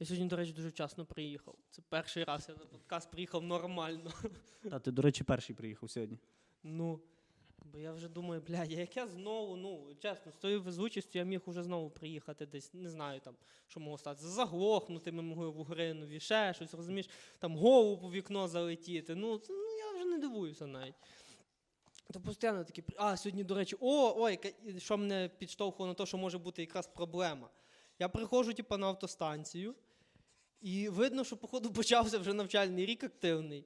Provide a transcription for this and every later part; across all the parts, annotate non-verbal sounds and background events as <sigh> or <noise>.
Я сьогодні, до речі, дуже вчасно приїхав. Це перший раз я на подкаст приїхав нормально. Та ти, до речі, перший приїхав сьогодні. Ну, бо я вже думаю, бля, як я знову, ну, чесно, з тою везучістю я міг уже знову приїхати десь, не знаю там, що могло статися, заглохнути ми могли в Угринові, ще щось, розумієш, там голову по вікно залетіти. Ну, це, ну я вже не дивуюся навіть. То постійно такі, а, сьогодні, до речі, о, ой, що мене підштовхувало на те, що може бути якраз проблема. Я приходжу, типу, на автостанцію, і видно, що, походу, почався вже навчальний рік активний.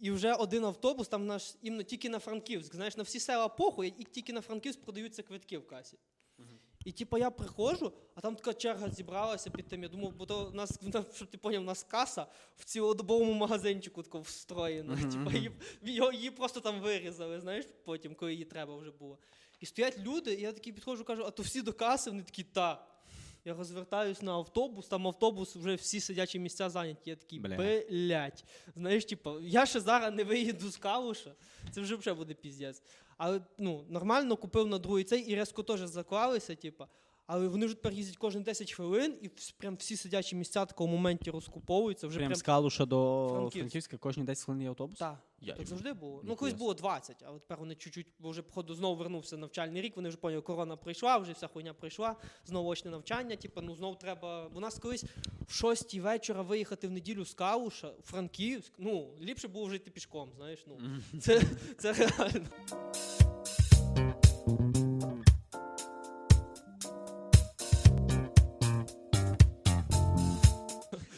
І вже один автобус, там наш іменно тільки на Франківськ. Знаєш, на всі села похуй, і тільки на Франківськ продаються квитки в касі. І типу я приходжу, а там така черга зібралася під тим. Я думав, бо то в нас, щоб ти поняв, у нас каса в цілодобовому магазинчику тако встроєна. Типу, її, її просто там вирізали, знаєш, потім, коли її треба вже було. І стоять люди, і я такий підходжу, кажу, а то всі до каси, вони такі, та. Я розвертаюсь на автобус, там автобус, вже всі сидячі місця зайняті. Я такий, Бля. блять. Знаєш, типу, я ще зараз не виїду з калуша, це вже вже буде піздець. Але ну, нормально купив на другий цей і резко теж заклалися, типу. Але вони вже тепер їздять кожні 10 хвилин, і прям всі сидячі місця в такому моменті розкуповуються. Вже Прям прям, з Калуша до Франківськ. Франківська кожні 10 хвилин є автобус? Так, Я так завжди було. Ну, колись було 20, але тепер вони чуть-чуть, бо вже, походу, знову вернувся навчальний рік, вони вже поняли, корона прийшла, вже вся хуйня прийшла, знову очне навчання, типу, ну знову треба. У нас колись в 6 вечора виїхати в неділю з Калуша, в Франківськ. Ну, ліпше було вже йти пішком, знаєш. Ну, це, це реально.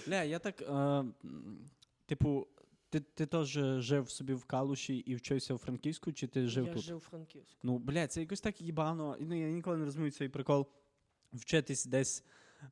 Бля, я так, е, типу, ти, ти теж жив собі в Калуші і вчився у Франківську, чи ти жив Я тут? жив у Франківську. Ну, бля, це якось так їбано. Ну, я ніколи не розумію цей прикол вчитись десь.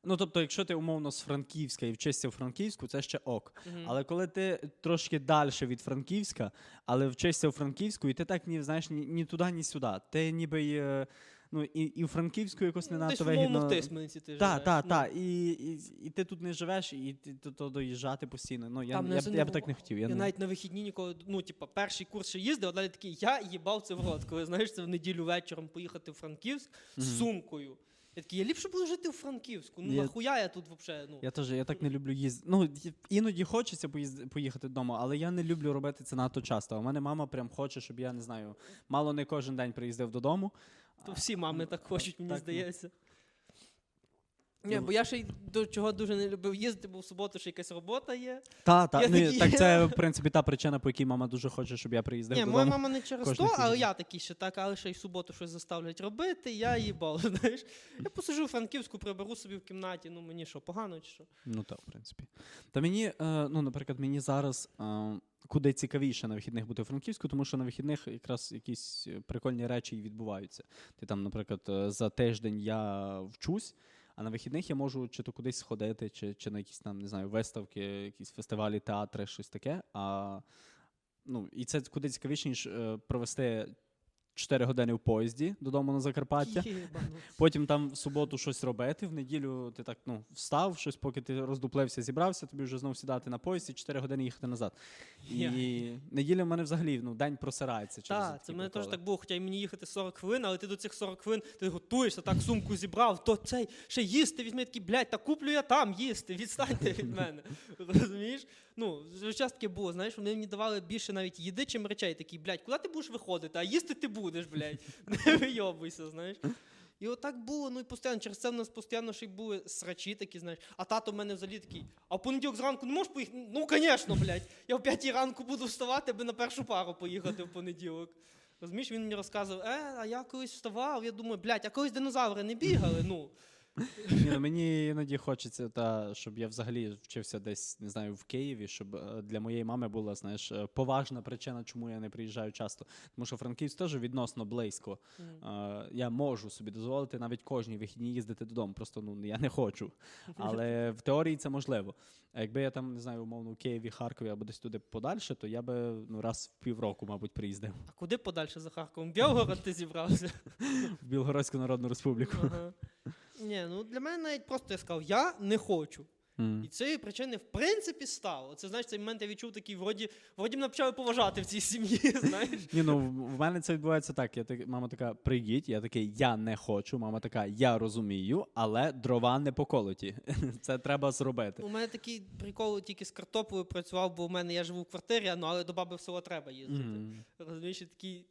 Ну, тобто, якщо ти умовно з Франківська і вчишся у Франківську, це ще ок. Мгм. Але коли ти трошки далі від Франківська, але вчишся у Франківську, і ти так ні, знаєш, ні, ні туди, ні сюди. Ти ніби е, ну, і, і у Франківську якось не Ну, надто вигідно. в Тисмениці ти Так, живеш. так, ну. так. І, і, і ти тут не живеш, і ти то, то доїжджати постійно. Ну, я, я, я б так не хотів. Я, Я не... навіть на вихідні ніколи, ну, типа, перший курс ще їздив, а далі такий, я їбав це в рот, коли знаєш, це в неділю вечором поїхати в Франківськ з сумкою. Я такий, я ліпше буду жити в Франківську. Ну Я- нахуя я тут взагалі? Ну. Я теж я так не люблю їздити. Ну, іноді хочеться поїзд... поїхати додому, але я не люблю робити це надто часто. У мене мама прям хоче, щоб я не знаю, мало не кожен день приїздив додому. То всі мами так хочуть, мені так, ну. здається. Ні, бо я ще й до чого дуже не любив їздити, бо в суботу ще якась робота є. Та, та, Я ну, такий- так це, <laughs> в принципі, та причина, по якій мама дуже хоче, щоб я приїздив Ні, додому. моя мама не через кожних то, але я такий ще так, але ще й в суботу щось заставлять робити, я їбав, <laughs> знаєш. Я посижу в Франківську, приберу собі в кімнаті, ну мені що, погано чи що? Ну так, в принципі. Та мені, е, ну, наприклад, мені зараз е, куди цікавіше на вихідних бути у Франківську, тому що на вихідних якраз якісь е, прикольні речі і відбуваються. Ти там, наприклад, е, за тиждень я вчусь, а на вихідних я можу чи то кудись сходити, чи, чи на якісь там, не знаю, виставки, якісь фестивалі, театри, щось таке. А, ну, і це куди цікавіше, ніж е, провести 4 години в поїзді додому на Закарпаття. Єбану. Потім там в суботу щось робити, в неділю ти так ну, встав, щось, поки ти роздуплився, зібрався, тобі вже знову сідати на поїзд і 4 години їхати назад. І Я. неділя в мене взагалі ну, день просирається через Так, це в мене теж так було, хоча й мені їхати 40 хвилин, але ти до цих 40 хвилин ти готуєшся, так сумку зібрав, то цей ще їсти візьми такий, блядь, та куплю я там їсти, відстаньте від мене. <laughs> Розумієш? Ну, час таке було, знаєш, вони мені давали більше навіть їди, чим речей. Такий, блядь, куди ти будеш виходити? А їсти ти будеш, блядь. <laughs> Не вийобуйся, знаєш. І отак було, ну і постійно, через це в нас постійно ще й були срачі такі, знаєш. А тато в мене взагалі такий, а в понеділок зранку не можеш поїхати? Ну, звісно, блядь. Я в п'ятій ранку буду вставати, аби на першу пару поїхати в понеділок. Розумієш, він мені розказував, е, а я колись вставав, я думаю, блядь, а колись динозаври не бігали, ну. Ні, ну, мені іноді хочеться, та, щоб я взагалі вчився десь, не знаю, в Києві, щоб е, для моєї мами була, знаєш, е, поважна причина, чому я не приїжджаю часто. Тому що Франківськ теж відносно близько. Е, Я можу собі дозволити навіть кожні вихідні їздити додому. Просто ну я не хочу. Але в теорії це можливо. А якби я там, не знаю, умовно, у Києві, Харкові або десь туди подальше, то я би ну, раз в півроку, мабуть, приїздив А куди подальше за Харковом? Білгород ти зібрався? <laughs> в Білгородську Народну Республіку. Ага. Ні, ну для мене навіть просто я сказав, я не хочу. Мгм. І цієї причини, в принципі, стало. Це знаєш, цей момент я відчув такий, вроді, вроді мене почали поважати в цій сім'ї. <laughs> Знаєш. Ні, ну в мене це відбувається так. Я так, мама така, прийдіть, я такий, я не хочу. Мама така, я розумію, але дрова не поколоті. <laughs> Це треба зробити. У мене такий прикол тільки з картоплею працював, бо в мене я живу в квартирі, ну, але до баби в село треба їздити. Мгм. Розумієш, такий,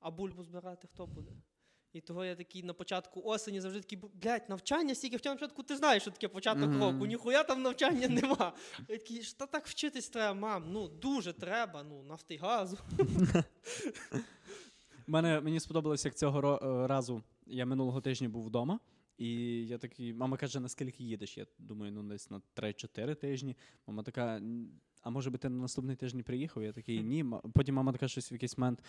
а бульбу збирати хто буде? І того я такий на початку осені завжди такий, «Бу- блядь, навчання стільки вчив на початку, ти знаєш, що таке початок Мгм. року, ніхуя там навчання нема. Я такий, що так вчитись треба, мам, ну дуже треба, ну нафти газу. Мене мені сподобалось, як цього е, разу я минулого тижня був вдома. І я такий, мама каже, наскільки їдеш? Я думаю, ну десь на 3-4 тижні. Мама така, а може би ти на наступний тиждень приїхав? Я такий, <laughs> ні. Потім мама така щось в якийсь момент.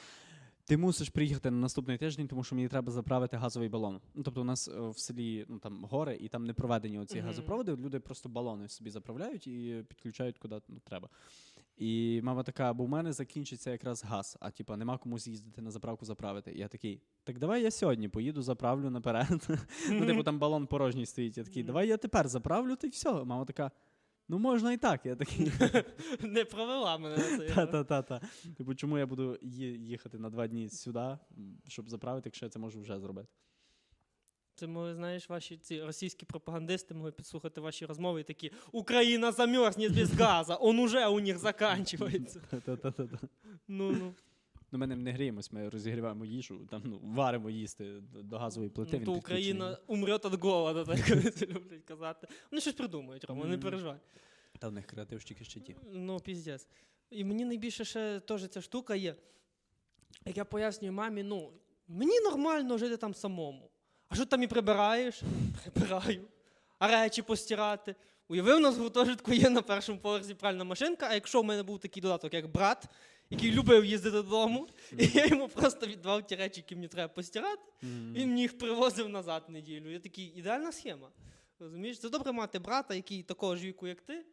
Ти мусиш приїхати на наступний тиждень, тому що мені треба заправити газовий балон. Ну, тобто, у нас е, в селі ну, там гори, і там не проведені оці Мгм. газопроводи. Люди просто балони собі заправляють і підключають куди ну, треба. І мама така, бо в мене закінчиться якраз газ, а типа нема кому з'їздити на заправку заправити. І я такий, так давай я сьогодні поїду, заправлю наперед. <laughs> Ну, типу, там балон порожній стоїть. Я такий, давай я тепер заправлю, ти все. Мама така. Ну, можна і так. Я такий. <laughs> Не провела мене на це. Та-та-та. Типу, чому я буду їхати на два дні сюди, щоб заправити, якщо я це можу вже зробити? Це може, знаєш, ваші ці російські пропагандисти могли підслухати ваші розмови і такі Україна замерзне без газу, он уже у них закінчується. Ну, ну. Ну, ми ним не гріємось, ми розігріваємо їжу, там, ну, варимо їсти до, газової плити. Ну, він то. Україна умре від голоду, так <laughs> це люблять казати. Вони щось придумають, Рома, не переживай. Та в них креативщики ще ті. Ну, піздець. І мені найбільше ще теж ця штука є. Як я пояснюю мамі, ну, мені нормально жити там самому. А що ти там і прибираєш? <laughs> Прибираю. А речі постирати. Уяви, у нас в гуртожитку є на першому поверсі пральна машинка, а якщо в мене був такий додаток, як брат, який любив їздити додому, і я йому просто віддавав ті речі, які мені треба постирати, він мені їх привозив назад в неділю. Я такий, ідеальна схема. Розумієш? Це добре мати брата, який такого ж віку, як ти.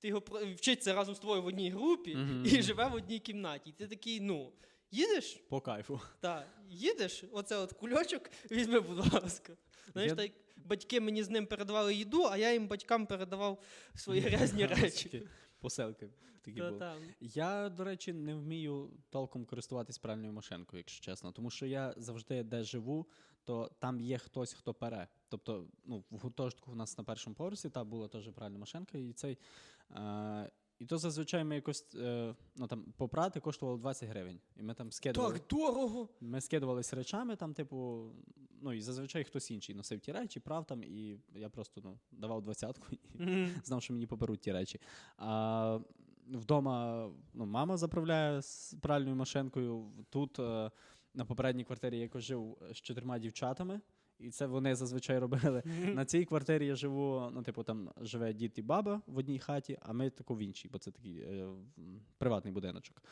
Ти його вчиться разом з тобою в одній групі і живе в одній кімнаті. І ти такий, ну, їдеш? По кайфу. Так, їдеш, оце от кульочок, візьми, будь ласка. Знаєш, Я- так батьки мені з ним передавали їду, а я їм батькам передавав свої грязні речі. Поселки такі були. Та-та. Я, до речі, не вмію толком користуватись пральною машинкою, якщо чесно. Тому що я завжди, де живу, то там є хтось, хто пере. Тобто, ну, в гуртожитку у нас на першому поверсі та була теж пральна машинка, і цей. Е, і то зазвичай ми якось е, ну, там, попрати коштувало 20 гривень. І ми там скидували. Так дорого. Ми скидувалися речами, там, типу, ну і зазвичай хтось інший носив ті речі, прав там, і я просто ну, давав двадцятку і Мгм. <laughs> знав, що мені поберуть ті речі. А вдома ну, мама заправляє з пральною машинкою. Тут е, на попередній квартирі я якось жив з чотирма дівчатами. І це вони зазвичай робили. На цій квартирі я живу, ну, типу, там живе дід і баба в одній хаті, а ми тако в іншій, бо це такий е, приватний будиночок.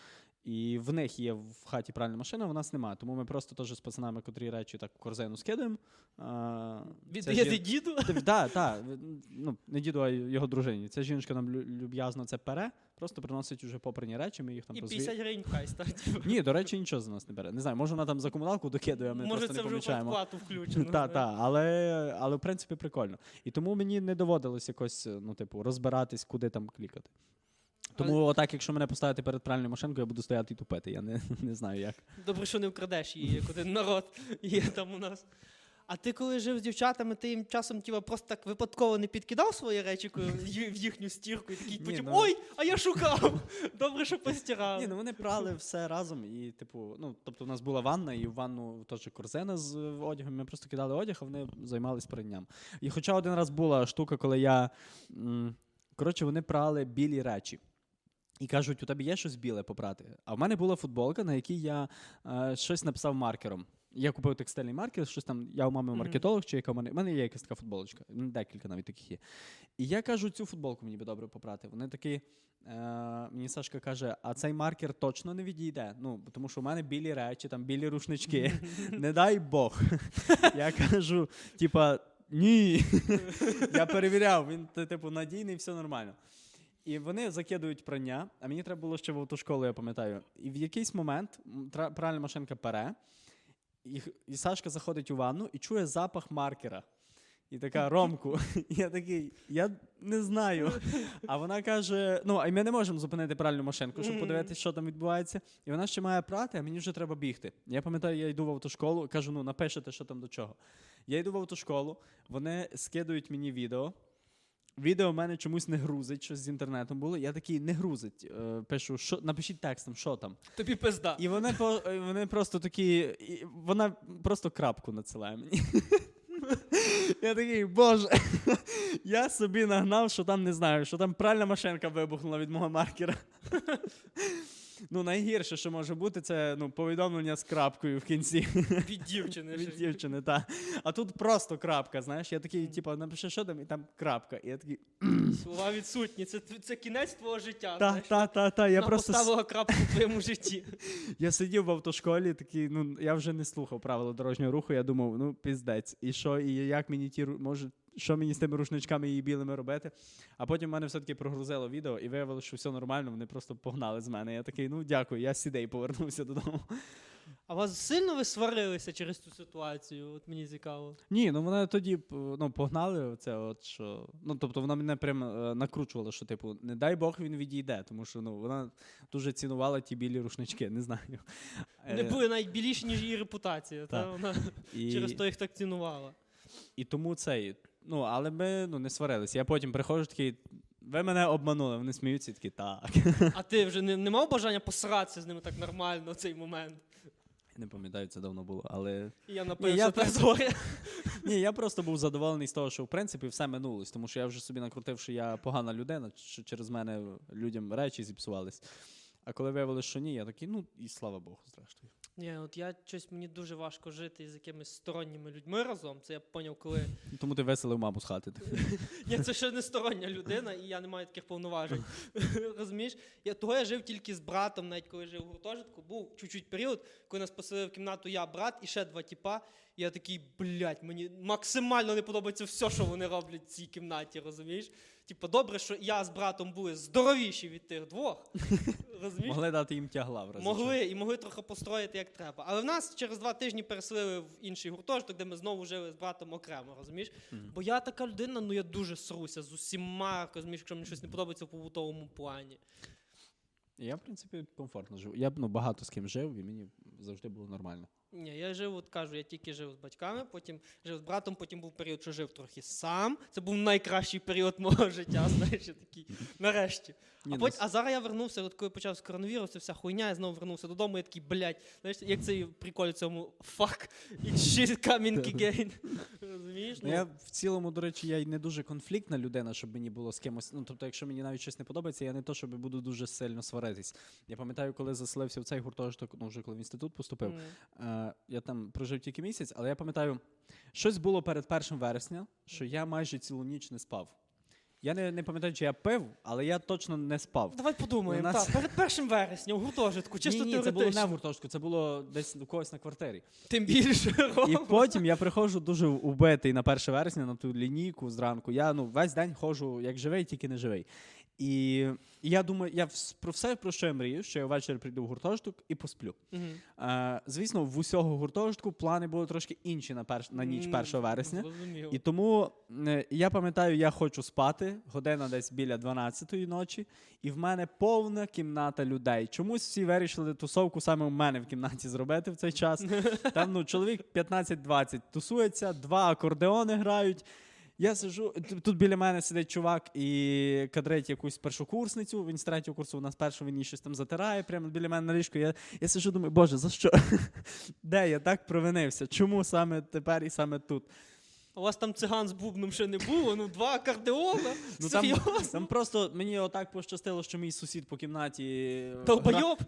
І в них є в хаті пральна машина, а в нас немає. Тому ми просто теж з пацанами, котрі речі так в корзину скидаємо. Віддаєте жін- діду? так, так. Ну, не діду, а його дружині. Ця жіночка нам люб'язно це пере, просто приносить уже попрані речі, ми їх там І розві- 50 гривень хай стать. <laughs> Ні, до речі, нічого з нас не бере. Не знаю, може вона там за комуналку докидує, а ми Може, просто це не вже в помічаємо. оплату включено. Так, так, але, але в принципі прикольно. І тому мені не доводилось якось, ну, типу, розбиратись, куди там клікати. Тому, Але- отак, якщо мене поставити перед пральною машинкою, я буду стояти і тупити. Я не, <laughs> не знаю як. Добре, що не вкрадеш її, як один народ є там у нас. А ти коли жив з дівчатами, ти їм часом тіва, просто так випадково не підкидав свої речі в їхню стірку і такий Ні, потім ну- Ой, а я шукав! Добре, що постирав. Ні, ну вони прали все разом. І, типу, ну, тобто, у нас була ванна, і в ванну теж корзина з одягом. Ми просто кидали одяг, а вони займались пранням. І хоча один раз була штука, коли я. Коротше, вони прали білі речі. І кажуть, у тебе є щось біле попрати. А в мене була футболка, на якій я е, щось написав маркером. Я купив текстильний маркер, щось там. Я у мами маркетолог, чи яка в мене. У мене є якась така футболочка. Декілька навіть таких є. І я кажу, цю футболку мені би добре попрати. Вони такі. Е, мені Сашка каже, а цей маркер точно не відійде. Ну, тому що у мене білі речі, там білі рушнички. <laughs> не дай Бог. <laughs> я кажу, типа, ні. <laughs> я перевіряв, він типу надійний, все нормально. І вони закидують прання, а мені треба було ще в автошколу, я пам'ятаю. І в якийсь момент пральна машинка пере, і, і Сашка заходить у ванну і чує запах маркера. І така Ромку. І <laughs> я такий, я не знаю. А вона каже: ну, а ми не можемо зупинити пральну машинку, щоб подивитися, що там відбувається. І вона ще має прати, а мені вже треба бігти. Я пам'ятаю, я йду в автошколу, кажу: ну напишете, що там до чого. Я йду в автошколу, вони скидують мені відео. Відео в мене чомусь не грузить, щось з інтернетом було. Я такий не грузить. Е, пишу, що напишіть текстом, що там. Тобі пизда. І вони, по, е, вони просто такі. І вона просто крапку надсилає мені. <laughs> Я такий, боже, <laughs> я собі нагнав, що там не знаю, що там пральна машинка вибухнула від мого маркера. <laughs> Ну, найгірше, що може бути, це ну, повідомлення з крапкою в кінці Від дівчини. від дівчини. Та. А тут просто крапка, знаєш. Я такий, типу, напиши, що там, і там крапка. І я такий, Слова відсутні. Це, це кінець твого життя. та, знаєш. та, та, та. Я просто поставила крапку в твоєму житті. <laughs> Я сидів в автошколі, такий, ну я вже не слухав правила дорожнього руху. Я думав, ну піздець, і що, і як мені ті може, що мені з тими рушничками і білими робити? А потім в мене все-таки прогрузило відео і виявилося, що все нормально, вони просто погнали з мене. Я такий, ну дякую, я сідей повернувся додому. А вас сильно ви сварилися через цю ситуацію? От мені цікаво. Ні, ну вона тоді ну, погнали це, от що. Ну, тобто вона мене прям е, накручувала, що, типу, не дай Бог він відійде, тому що ну, вона дуже цінувала ті білі рушнички, не знаю. Не Е, були навіть біліші, ніж її репутація. Та? Так. Вона і... через то їх так цінувала. І тому цей. Ну, але ми ну, не сварилися. Я потім приходжу такий. Ви мене обманули, вони сміються і такі, так. А ти вже не, не мав бажання посратися з ними так нормально в цей момент. Я не пам'ятаю, це давно було, але. Я Ні, напився я зоря. Ні, я просто був задоволений з того, що в принципі все минулось, тому що я вже собі накрутив, що я погана людина, що через мене людям речі зіпсувались. А коли виявилося, що ні, я такий, ну і слава Богу, зрештою. Ні, от я щось мені дуже важко жити з якимись сторонніми людьми разом. Це я поняв, коли. <laughs> Тому ти веселив маму з хати. <laughs> Ні, це ще не стороння людина, і я не маю таких повноважень. <laughs> Розумієш? Я того я жив тільки з братом, навіть коли жив у гуртожитку, був чуть-чуть період, коли нас поселили в кімнату я, брат і ще два тіпа. І я такий, блядь, мені максимально не подобається все, що вони роблять в цій кімнаті, розумієш? Типу, добре, що я з братом були здоровіші від тих двох. <laughs> Розумієш? Могли дати їм тягла в разі. Могли і могли трохи построїти як треба. Але в нас через два тижні переселили в інший гуртожиток, де ми знову жили з братом окремо, розумієш? Мгм. Бо я така людина, ну я дуже сруся з усіма, розумієш, якщо мені щось не подобається в побутовому плані. Я, в принципі, комфортно жив. Я ну, багато з ким жив, і мені завжди було нормально. Ні, я жив, от кажу, я тільки жив з батьками, потім жив з братом, потім був період, що жив трохи сам. Це був найкращий період мого <laughs> життя, знаєш, я такий, нарешті. А, ну, потім, а зараз я вернувся, от коли почався коронавірус, і вся хуйня, я знову вернувся додому, я такий, блядь, знаєш, як цей прикол в цьому fuck, it's shit coming again. <laughs> Розумієш? Ну, я в цілому, до речі, я й не дуже конфліктна людина, щоб мені було з кимось. Ну, тобто, якщо мені навіть щось не подобається, я не то, щоб буду дуже сильно сваритись. Я пам'ятаю, коли заселився в цей гуртожиток, ну вже коли в інститут поступив. М. Я там прожив тільки місяць, але я пам'ятаю, щось було перед першим вересня, що я майже цілу ніч не спав. Я не, не пам'ятаю, чи я пив, але я точно не спав. Давай подумаємо. У нас- Так, перед першим вересня у гуртожитку, чисто ні, ні, це було не в гуртожитку, це було десь у когось на квартирі. Тим більше. І Рома. потім я приходжу дуже убитий на 1 вересня на ту лінійку зранку. Я ну весь день ходжу як живий, тільки не живий. І, я думаю, я про все, про що я мрію, що я ввечері прийду в гуртожиток і посплю. Мгм. Е, звісно, в усього гуртожитку плани були трошки інші на, перш, на ніч М, 1 вересня. Зрозуміло. І тому е, я пам'ятаю, я хочу спати година десь біля 12-ї ночі, і в мене повна кімната людей. Чомусь всі вирішили тусовку саме у мене в кімнаті зробити в цей час. <laughs> Там ну, чоловік 15-20 тусується, два акордеони грають. Я сижу, тут біля мене сидить чувак і кадрить якусь першокурсницю. Він з третього курсу у нас першу він щось там затирає прямо біля мене на ліжку. Я, я сижу, думаю, боже, за що? <laughs> Де я так провинився? Чому саме тепер і саме тут? У вас там циган з бубном ще не було, ну два акордеона. Ну, там, Серйозно? там просто мені отак пощастило, що мій сусід по кімнаті е, Долбойоб.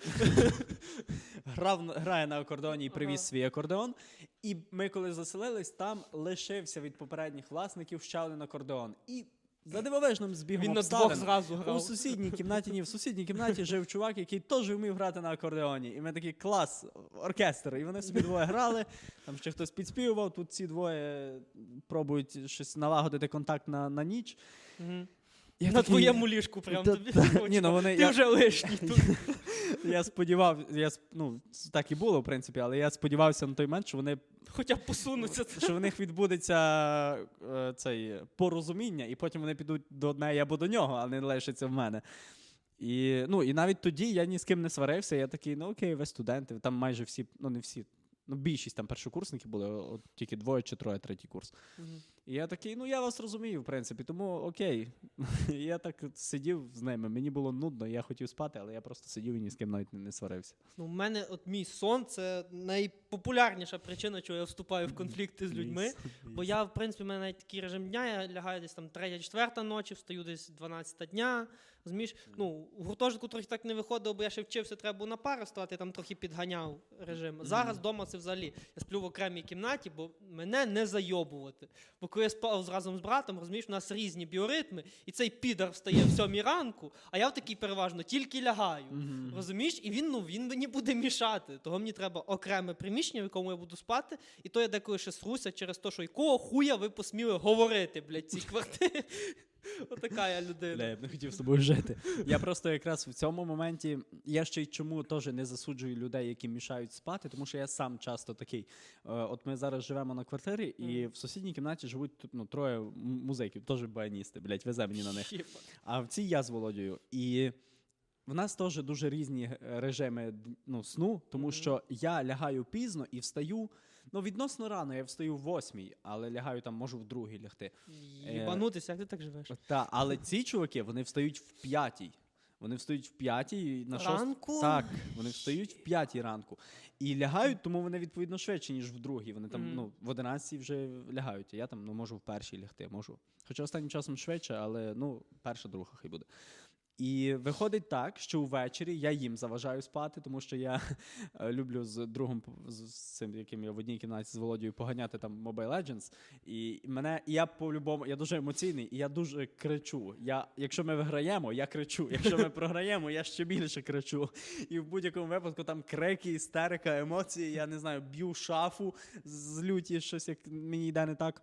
<laughs> грав, на- грає на акордеоні і привіз Ага. свій акордеон. І ми, коли заселились, там лишився від попередніх власників ще один акордеон. І за дивовижним збігом Він на обставин, двох зразу у сусідній кімнаті, ні, в сусідній кімнаті жив чувак, який теж вмів грати на акордеоні. І ми такі клас, оркестр. І вони собі двоє грали, там ще хтось підспівував, тут ці двоє пробують щось налагодити контакт на, на ніч. Мгм. Я На такий- твоєму ліжку прям Та- тобі. ну, Ні, ну вони Ти я, вже лишній тут. <laughs> я сподівався, я сп- ну так і було, в принципі, але я сподівався на той момент, що вони Хоча б посунуться. що в них відбудеться е, цей порозуміння, і потім вони підуть до неї або до нього, а не лишаться в мене. І, ну, і навіть тоді я ні з ким не сварився. Я такий, ну окей, ви студенти, там майже всі, ну не всі, ну більшість там першокурсники були, от тільки двоє чи троє третій курс. Мгм. І я такий, ну я вас розумію, в принципі, тому окей. <laughs> Я так сидів з ними. Мені було нудно, я хотів спати, але я просто сидів і ні з ким навіть не, сварився. Ну, у мене от мій сон це найпопулярніша причина, чого я вступаю в конфлікти з людьми. Бо я, в принципі, в мене навіть такий режим дня, я лягаю десь там третя, четверта ночі, встаю десь 12 дня. Розумієш? Ну, у гуртожитку трохи так не виходило, бо я ще вчився, треба було на пари вставати, я там трохи підганяв режим. Зараз вдома це взагалі. Я сплю в окремій кімнаті, бо мене не зайобувати. Бо коли я спав разом з братом, розумієш, у нас різні біоритми, і цей підар встає в сьомій ранку, а я в такій переважно тільки лягаю. Розумієш? І він, ну, він мені буде мішати. Того мені треба окреме приміщення, в якому я буду спати. І то я деколи ще сруся через те, що якого хуя ви посміли говорити, блядь, в цій квартирі. Отака я людина. Бля, я б не хотів з тобою жити. Я просто якраз в цьому моменті я ще й чому теж не засуджую людей, які мішають спати, тому що я сам часто такий. Е, От ми зараз живемо на квартирі, і в сусідній кімнаті живуть ну, троє музиків, теж баяністи, блядь, везе мені на них. А в цій я з Володією. І в нас теж дуже різні е, режими ну, сну, тому що я лягаю пізно і встаю. Ну, відносно рано, я встаю в восьмій, але лягаю там, можу в другій лягти. Їбанутися, як ти так живеш? Та, але ці чуваки вони встають в п'ятій. Вони встають в п'ятій на шост- Так, вони встають в п'ятій ранку. І лягають, тому вони відповідно швидше, ніж в другій. Вони там Мгм. ну, в одинадцятій вже лягають. А я там ну, можу в першій лягти. Можу. Хоча останнім часом швидше, але ну, перша, друга хай буде. І виходить так, що ввечері я їм заважаю спати, тому що я <laughs> е, люблю з другом, з з цим, яким я в одній кімнаті з Володією, поганяти там Mobile Legends. І мене і я по-любому, я дуже емоційний, і я дуже кричу. Я, якщо ми виграємо, я кричу. Якщо ми <laughs> програємо, я ще більше кричу. І в будь-якому випадку там крики, істерика, емоції. Я не знаю, б'ю шафу з люті, щось як мені йде не так.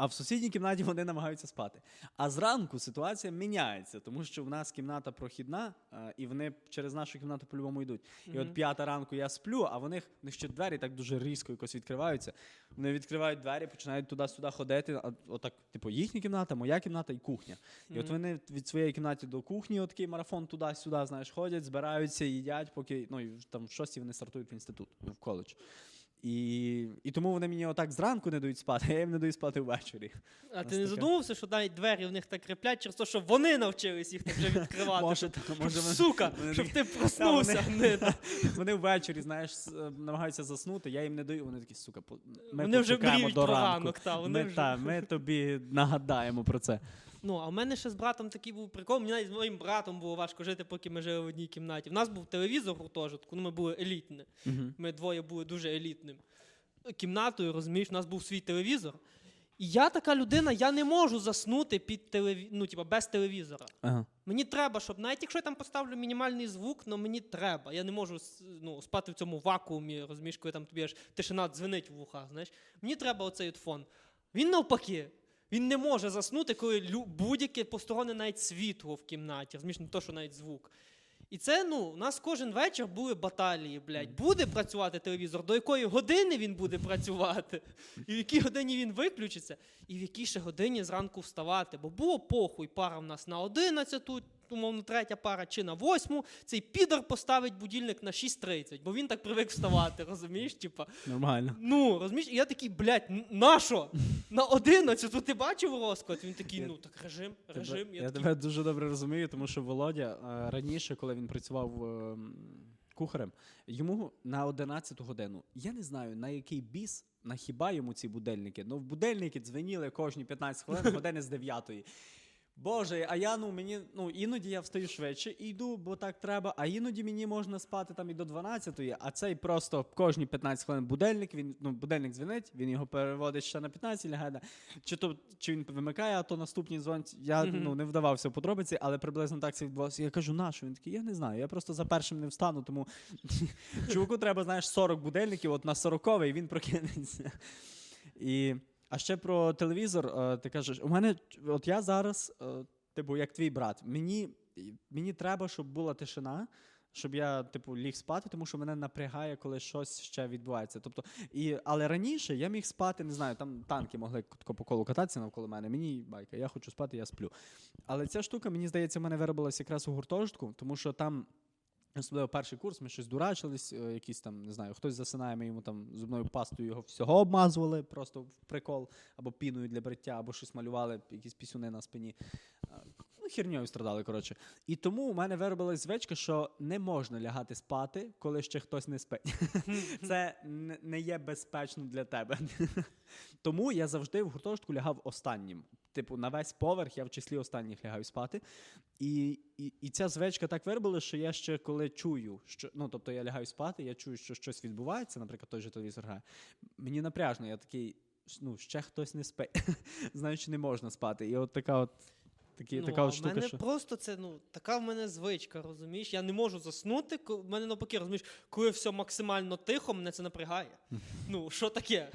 А в сусідній кімнаті вони намагаються спати. А зранку ситуація міняється, тому що в нас кімната прохідна, е, і вони через нашу кімнату по-любому йдуть. І от п'ята ранку я сплю, а вони в них ще двері так дуже різко якось відкриваються. Вони відкривають двері, починають туди-сюди ходити. А отак, типу, їхня кімната, моя кімната і кухня. І от вони від своєї кімнати до кухні, отакий марафон туди-сюди, знаєш, ходять, збираються, їдять, поки ну і там в шостій вони стартують в інститут, в коледж. І, і тому вони мені отак зранку не дають спати, а я їм не даю спати ввечері. А ти не таке. задумався, що навіть двері в них так креплять через те, що вони навчились їх так вже відкривати. Може, щоб- так, може вони- сука, вони щоб ти проснувся. Та, вони-. <laughs> Вони ввечері, знаєш, е, намагаються заснути, я їм не даю. Вони такі, сука, ми Вони вже до про ранку. ранок, та, вони ми, вже- та, ми тобі нагадаємо про це. Ну, а в мене ще з братом такий був прикол. Мені навіть з моїм братом було важко жити, поки ми жили в одній кімнаті. В нас був телевізор гуртожитку, ну ми були елітні. Ми двоє були дуже елітним кімнатою, розумієш, у нас був свій телевізор. І я така людина, я не можу заснути під телеві... ну, типа, без телевізора. Ага. Мені треба, щоб навіть якщо я там поставлю мінімальний звук, але мені треба. Я не можу ну, спати в цьому вакуумі, розумієш, коли там тобі аж тишина дзвенить в вухах. Знаєш. Мені треба оцей от фон. Він навпаки. Він не може заснути, коли будь-яке посторонне навіть світло в кімнаті, розумієш, не то, що навіть звук. І це, ну, у нас кожен вечір були баталії, блядь. Буде працювати телевізор, до якої години він буде працювати, і в якій годині він виключиться, і в якій ще годині зранку вставати. Бо було похуй, пара в нас на 11, умовно, третя пара чи на 8. Цей підар поставить будильник на 6.30, бо він так привик вставати, розумієш? Типа, Нормально. ну, розумієш, і я такий, блядь, на що? На 11, ти бачив розклад? Він такий, ну так режим, Тебе- режим. я такий, тебе дуже добре розумію, тому що Володя е, раніше, коли він працював е, кухарем, йому на 11 годину, я не знаю на який біс, на хіба йому ці будильники. Ну, в будильники дзвеніли кожні 15 хвилин, <laughs> години з 9. Боже, а я ну мені ну іноді я встаю швидше і йду, бо так треба. А іноді мені можна спати там і до 12-ї, а цей просто кожні 15 хвилин будильник. Він ну будильник дзвонить, він його переводить ще на 15, лягає. Чи то чи він вимикає, а то наступні дзвонять. Я Мгм. ну не вдавався в подробиці, але приблизно так це відбувалося. Я кажу, на що? Він такий, я не знаю. Я просто за першим не встану, тому <laughs> чуваку треба, знаєш, 40 будильників, от на 40-й він прокинеться. І а ще про телевізор, е, ти кажеш, у мене, от я зараз, е, типу, як твій брат. Мені, мені треба, щоб була тишина. Щоб я, типу, ліг спати, тому що мене напрягає, коли щось ще відбувається. Тобто, і, але раніше я міг спати, не знаю, там танки могли по колу кататися навколо мене. Мені байка, я хочу спати, я сплю. Але ця штука, мені здається, в мене виробилася якраз у гуртожитку, тому що там. Особливо перший курс, ми щось дурачились, е, якісь там, не знаю, хтось засинає, ми йому там зубною пастою його всього обмазували, просто в прикол, або піною для бриття, або щось малювали, якісь пісюни на спині. Ну, херньою страдали, коротше. І тому у мене виробилась звичка, що не можна лягати спати, коли ще хтось не спить. <laughs> Це не є безпечно для тебе. <laughs> Тому я завжди в гуртожитку лягав останнім. Типу, на весь поверх я в числі останніх лягаю спати. І, і, і ця звичка так виробила, що я ще коли чую, що ну тобто я лягаю спати, я чую, що щось відбувається, наприклад, той же телевізор грає. Мені напряжно, я такий, ну, ще хтось не спить. <laughs> Знаю, що не можна спати. І от така от. Такі, ну, така а от штука, мене що... просто це, ну, така в мене звичка, розумієш? Я не можу заснути, ко- в мене навпаки, розумієш, коли все максимально тихо, мене це напрягає. Ну, що таке?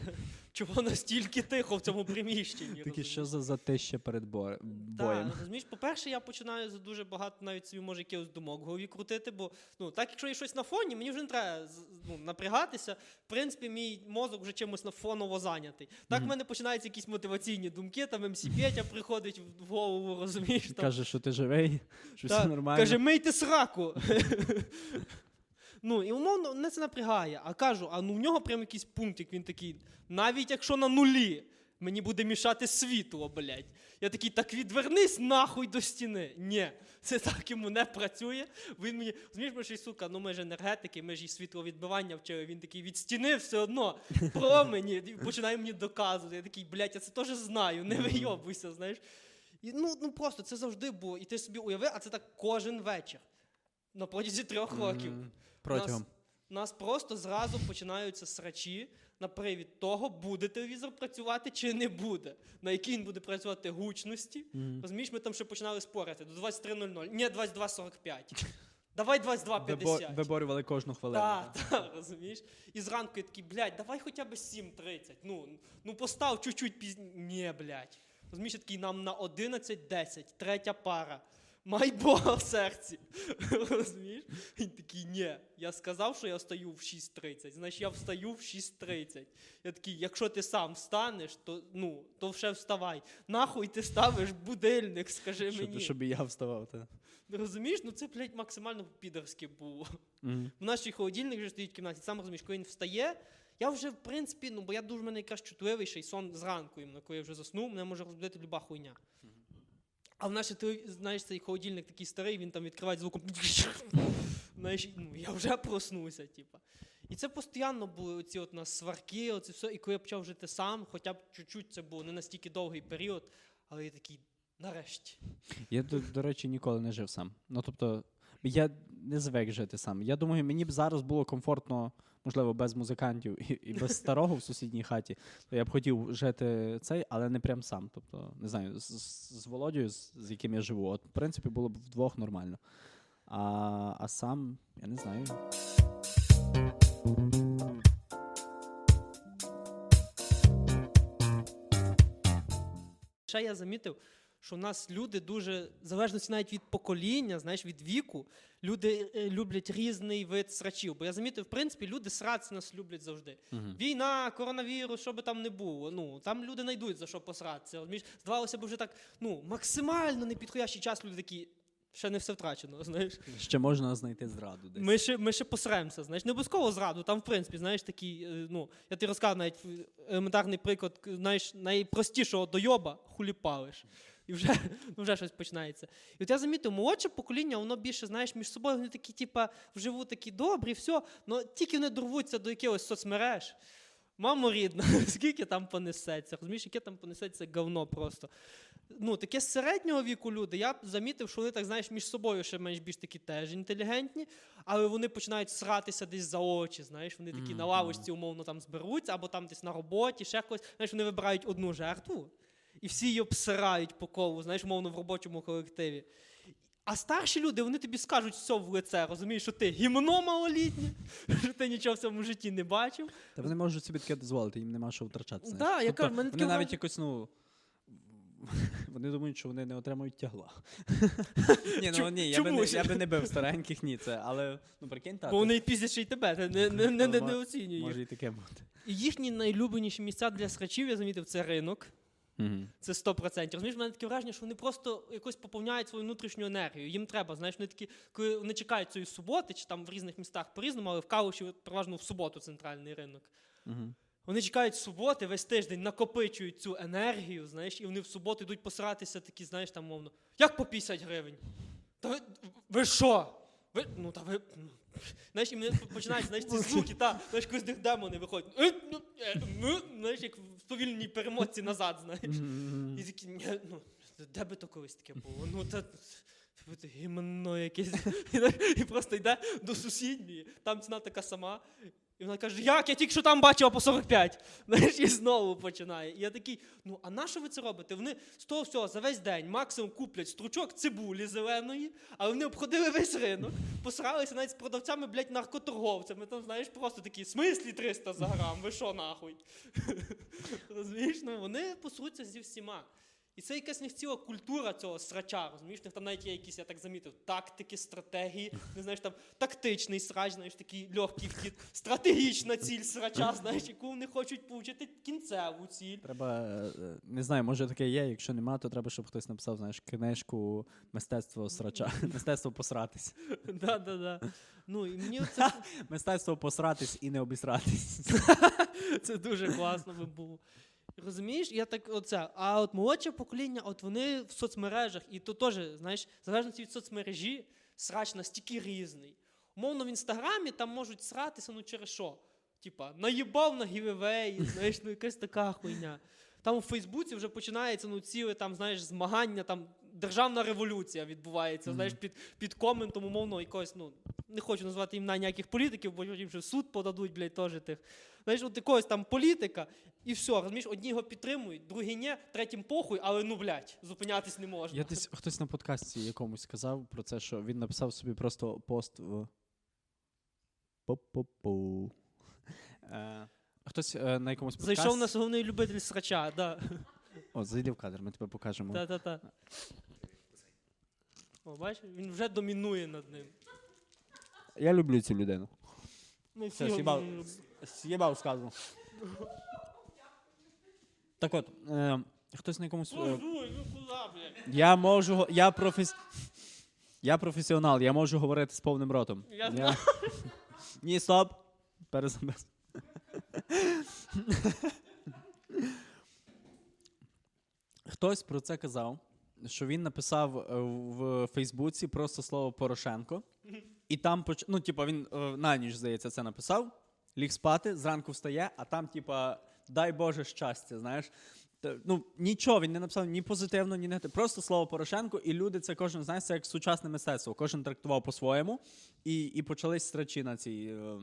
Чого настільки тихо в цьому приміщенні? Такі, що за затище перед бо- боєм. Так, розумієш, по-перше, я починаю за дуже багато навіть собі може якихось думок в голові крутити, бо ну так, якщо є щось на фоні, мені вже не треба ну, напрягатися. В принципі, мій мозок вже чимось на фоново зайнятий. Так в мене починаються якісь мотиваційні думки, там МС Петя приходить в голову, розумієш? Там, Каже, що ти живий, що та, все нормально. Каже, мийте сраку. <laughs> Ну, і умовно мене це напрягає. А кажу, а ну в нього прям якийсь пунктик, він такий, навіть якщо на нулі, мені буде мішати світло, блядь. Я такий, так відвернись нахуй до стіни. Ні, це так йому не працює. Він мені, розумієш, ми ж і, сука, ну ми ж енергетики, ми ж і світловідбивання вчили. Він такий від стіни все одно промені, починає мені доказувати. Я такий, блядь, я це теж знаю, не вийобуйся, знаєш. І, ну, ну просто це завжди було. І ти собі уяви, а це так кожен вечір. На протязі трьох років. Протягом. Нас, нас просто зразу починаються срачі на привід того, буде телевізор працювати чи не буде. На якій він буде працювати гучності. Мгм. Розумієш, ми там ще починали спорити до 23.00. Ні, 22.45. Давай 22.50. Вибо- Виборювали кожну хвилину. Так, так, розумієш? І зранку я такий, блядь, давай хоча б 7.30. Ну, ну постав чуть-чуть пізніше. Ні, блядь. Розумієш, я такий нам на 11.10, третя пара. Май Бога в серці. Розумієш? Він такий, ні. Я сказав, що я встаю в 6.30. Значить, я встаю в 6.30. Я такий, якщо ти сам встанеш, то ну, то вже вставай. Нахуй ти ставиш будильник, скажи Щоб, мені. щоб і я вставав. Та. Розумієш? Ну це, блядь, максимально підерське було. Мгм. Нас ще холодильник вже стоїть в кімнаті. Сам розумієш, коли він встає, я вже, в принципі, ну, бо я дуже в мене якраз чутливий, ще й сон зранку, іменно, коли я вже заснув, мене може розбудити люба хуйня. А в ще, знаєш, цей холодильник такий старий, він там відкриває звуком. Знаєш, ну, я вже проснувся, типа. І це постійно були оці от нас сварки, оце все. І коли я почав жити сам, хоча б чуть-чуть це був не настільки довгий період, але я такий, нарешті. Я, до, до речі, ніколи не жив сам. Ну, тобто, я не звик жити сам. Я думаю, мені б зараз було комфортно, можливо, без музикантів і, і без старого в сусідній хаті. То я б хотів жити цей, але не прям сам. Тобто, не знаю, з, з, Володією, з, з яким я живу. От, в принципі, було б вдвох нормально. А, а сам, я не знаю. Ще я замітив, що в нас люди дуже, в залежності навіть від покоління, знаєш, від віку, люди е, люблять різний вид срачів. Бо я замітив, в принципі, люди срати нас люблять завжди. Мгм. Війна, коронавірус, що би там не було. Ну там люди знайдуть за що посратися. Здавалося б, вже так ну максимально непідходящий час. Люди такі. Ще не все втрачено, <laughs> знаєш. Ще можна знайти зраду десь. Ми ще, ми ще посремося, знаєш, не обов'язково зраду. Там, в принципі, знаєш, такий, е, ну, я тобі розказав навіть е, елементарний приклад, знаєш, найпростішого дойоба хулі палиш. І вже, ну, вже щось починається. І от я замітив, молодше покоління, воно більше, знаєш, між собою вони такі, типа, вживу такі добрі, все, але тільки вони дорвуться до якихось соцмереж. Мамо рідна, <laughs> скільки там понесеться, розумієш, яке там понесеться говно просто. Ну, таке з середнього віку люди, я замітив, що вони так, знаєш, між собою ще менш більш такі теж інтелігентні, але вони починають сратися десь за очі, знаєш, вони такі Мгм, на лавочці умовно там зберуться, або там десь на роботі, ще когось. Знаєш, вони вибирають одну жертву, і всі її обсирають по колу, знаєш, умовно в робочому колективі. А старші люди, вони тобі скажуть все в лице, розумієш, що ти гімно малолітнє, <laughs> що ти нічого в цьому житті не бачив. Та вони можуть собі таке дозволити, їм нема що втрачати. Да, я тобто, кажу, мене вони навіть якось, ну. <laughs> вони думають, що вони не отримують тягла. <laughs> ні, ну ні, я би, не, я би не бив стареньких, ні, це, але ну прикинь, так. Бо вони ще й тебе, ти не, не, не, не, не оцінюй. Може і таке бути. І їхні найлюбленіші місця для срачів, я замітив, це ринок. Це 100%. Розумієш, в мене таке враження, що вони просто якось поповняють свою внутрішню енергію. Їм треба, знаєш, вони такі, коли вони чекають цієї суботи, чи там в різних містах по-різному, але в Калуші переважно в суботу центральний ринок. Вони чекають суботи, весь тиждень накопичують цю енергію, знаєш, і вони в суботу йдуть посратися такі, знаєш, там мовно, як по 50 гривень? Та ви, ви що? Ви, ну та ви. Знаєш, і мене починають знаєш, ці звуки, та, знаєш, них демони виходять. «Е, ну, е, ну», знаєш, як в повільній перемотці назад, знаєш. І такі, ні, ну, де би то колись таке було? Ну, та, гімно якесь. <laughs> І просто йде до сусідньої, там ціна така сама. І вона каже, як я тільки що там бачила по 45. <laughs> Знаєш, і знову починає. І я такий, ну а на що ви це робите? Вони з того всього за весь день максимум куплять стручок цибулі зеленої, але вони обходили весь ринок, посралися навіть з продавцями, блядь, наркоторговцями. Там, знаєш, просто такі, смислі 300 за грам, ви що нахуй? <laughs> Розумієш? Ну, вони посруться зі всіма. І це якась них ціла культура цього срача, розумієш? Там навіть є якісь, я так замітив, тактики, стратегії, не знаєш, там тактичний срач, знаєш, такий легкий вхід, стратегічна ціль срача, знаєш, яку вони хочуть отримати кінцеву ціль. Треба, е, не знаю, може таке є, якщо нема, то треба, щоб хтось написав, знаєш, книжку мистецтво срача, <laughs> мистецтво посратись. Да, да, да. Ну, і мені це, <laughs> Мистецтво посратись і не обісратись. <laughs> це дуже класно би було. Розумієш, я так оце. А от молодше покоління, от вони в соцмережах, і то теж, знаєш, в залежності від соцмережі, срач настільки різний. Умовно, в інстаграмі там можуть сратися, ну через що? Типа, наїбав на giveaway, знаєш, ну якась така хуйня. Там у Фейсбуці вже починається ну, ціле там, знаєш, змагання, там державна революція відбувається, знаєш, під, під коментом, умовно, якогось, ну, не хочу назвати імена ніяких політиків, бо потім ще в суд подадуть, блядь, теж тих. Знаєш, от якогось там політика, і все, розумієш, одні його підтримують, другі ні, третім похуй, але ну, блядь, зупинятись не можна. Я десь хтось на подкасті якомусь сказав про це, що він написав собі просто пост в. По-по-по. Е, Хтось е, на якомусь подкасті... Зайшов наш головний любитель срача, да. О, зайди в кадр, ми тебе покажемо. Та-та-та. О, бачиш, він вже домінує над ним. Я люблю цю людину. Ми Все, всі с'їбав, його- с'їбав сказу. Так от, е, хтось на якомусь. е, ну куди, блядь? Я можу. го- Я, профес... я професіонал, я можу говорити з повним ротом. Я знаю. <laughs> Ні, стоп. Перезабез. Хтось про це казав, що він написав е, в Фейсбуці просто слово Порошенко. І там поч... ну, типа, він е, на ніч, здається, це написав, ліг спати, зранку встає, а там, типа, дай Боже щастя, знаєш. Ну, нічого він не написав ні позитивно, ні негативно. Просто слово Порошенко, і люди це кожен знаєш, це як сучасне мистецтво. Кожен трактував по-своєму, і, і почались страчі на цій. е,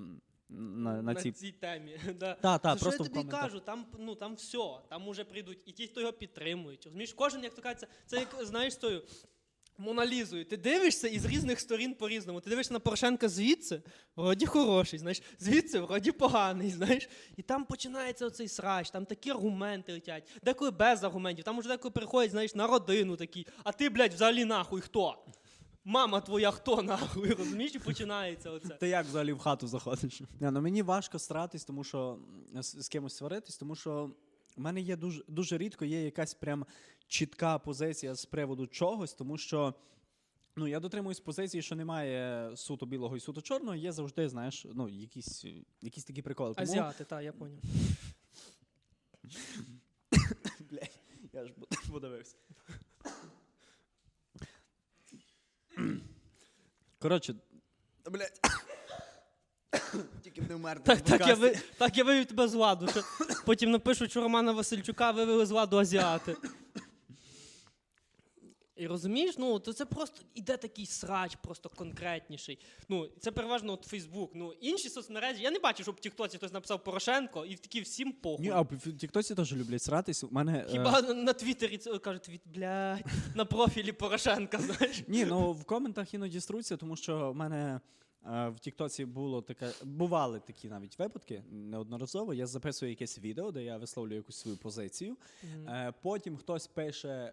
На, на цій... цій темі. <laughs> Да. Та, та, що я тобі кажу, там, ну, там все, там уже прийдуть і ті, хто його підтримують. Розумієш, кожен, як то кажеться, це як знаєш тою Моналізою. Ти дивишся із різних сторін по-різному. Ти дивишся на Порошенка звідси, вроді хороший, знаєш, звідси вроді поганий, знаєш. І там починається оцей срач, там такі аргументи летять, деколи без аргументів, там уже деколи приходять, знаєш, на родину такі, а ти, блядь, взагалі нахуй хто? Мама твоя хто нахуй, розумієш, і починається оце. Ти як взагалі в хату заходиш? Не, ну мені важко стратись, тому що з, з кимось сваритись, тому що в мене є дуже, дуже рідко є якась прям чітка позиція з приводу чогось, тому що. Ну, я дотримуюсь позиції, що немає суто білого і суто чорного, є завжди, знаєш, ну, якісь, якісь такі приколи. Тому, Азіати, так, я поняв. <coughs> Блядь, я ж <coughs> подивився. Коротше, та, блядь. <coughs> Тільки б не вмерти. Так, так, я, ви, так я вивів тебе з ладу. Що потім напишуть, що Романа Васильчука вивели з ладу азіати. І розумієш, ну то це просто іде такий срач, просто конкретніший. Ну, це переважно от Фейсбук. Ну, інші соцмережі. Я не бачу, щоб в Тіктоці хтось написав Порошенко і такі всім похуй. Ні, а в Тіктоці теж люблять сратись. У мене, е, Хіба на, на Твіттері це кажуть, «Від- блядь, на профілі Порошенка, знаєш. Ні, ну в коментах іноді струться, тому що в мене е, в Тіктоці було таке, бували такі навіть випадки неодноразово. Я записую якесь відео, де я висловлюю якусь свою позицію. Е, Потім хтось пише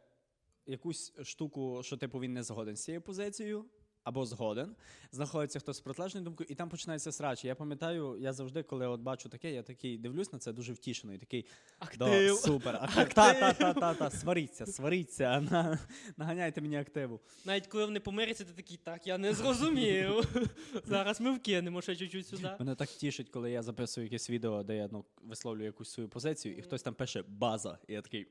якусь штуку, що типу він не згоден з цією позицією. Або згоден, знаходиться хтось з протилежною думкою, і там починається срач. Я пам'ятаю, я завжди, коли от бачу таке, я такий дивлюсь на це дуже втішено і такий да, Актив. супер. Актив. Та, та, та, та, та, сваріться, сваріться, <laughs> на, наганяйте мені активу. Навіть коли вони помиряться, ти такий, так, я не зрозумів. <laughs> Зараз ми вкинемо ще чуть-чуть сюди. Мене так тішить, коли я записую якесь відео, де я ну, висловлюю якусь свою позицію, і хтось там пише база. І я такий.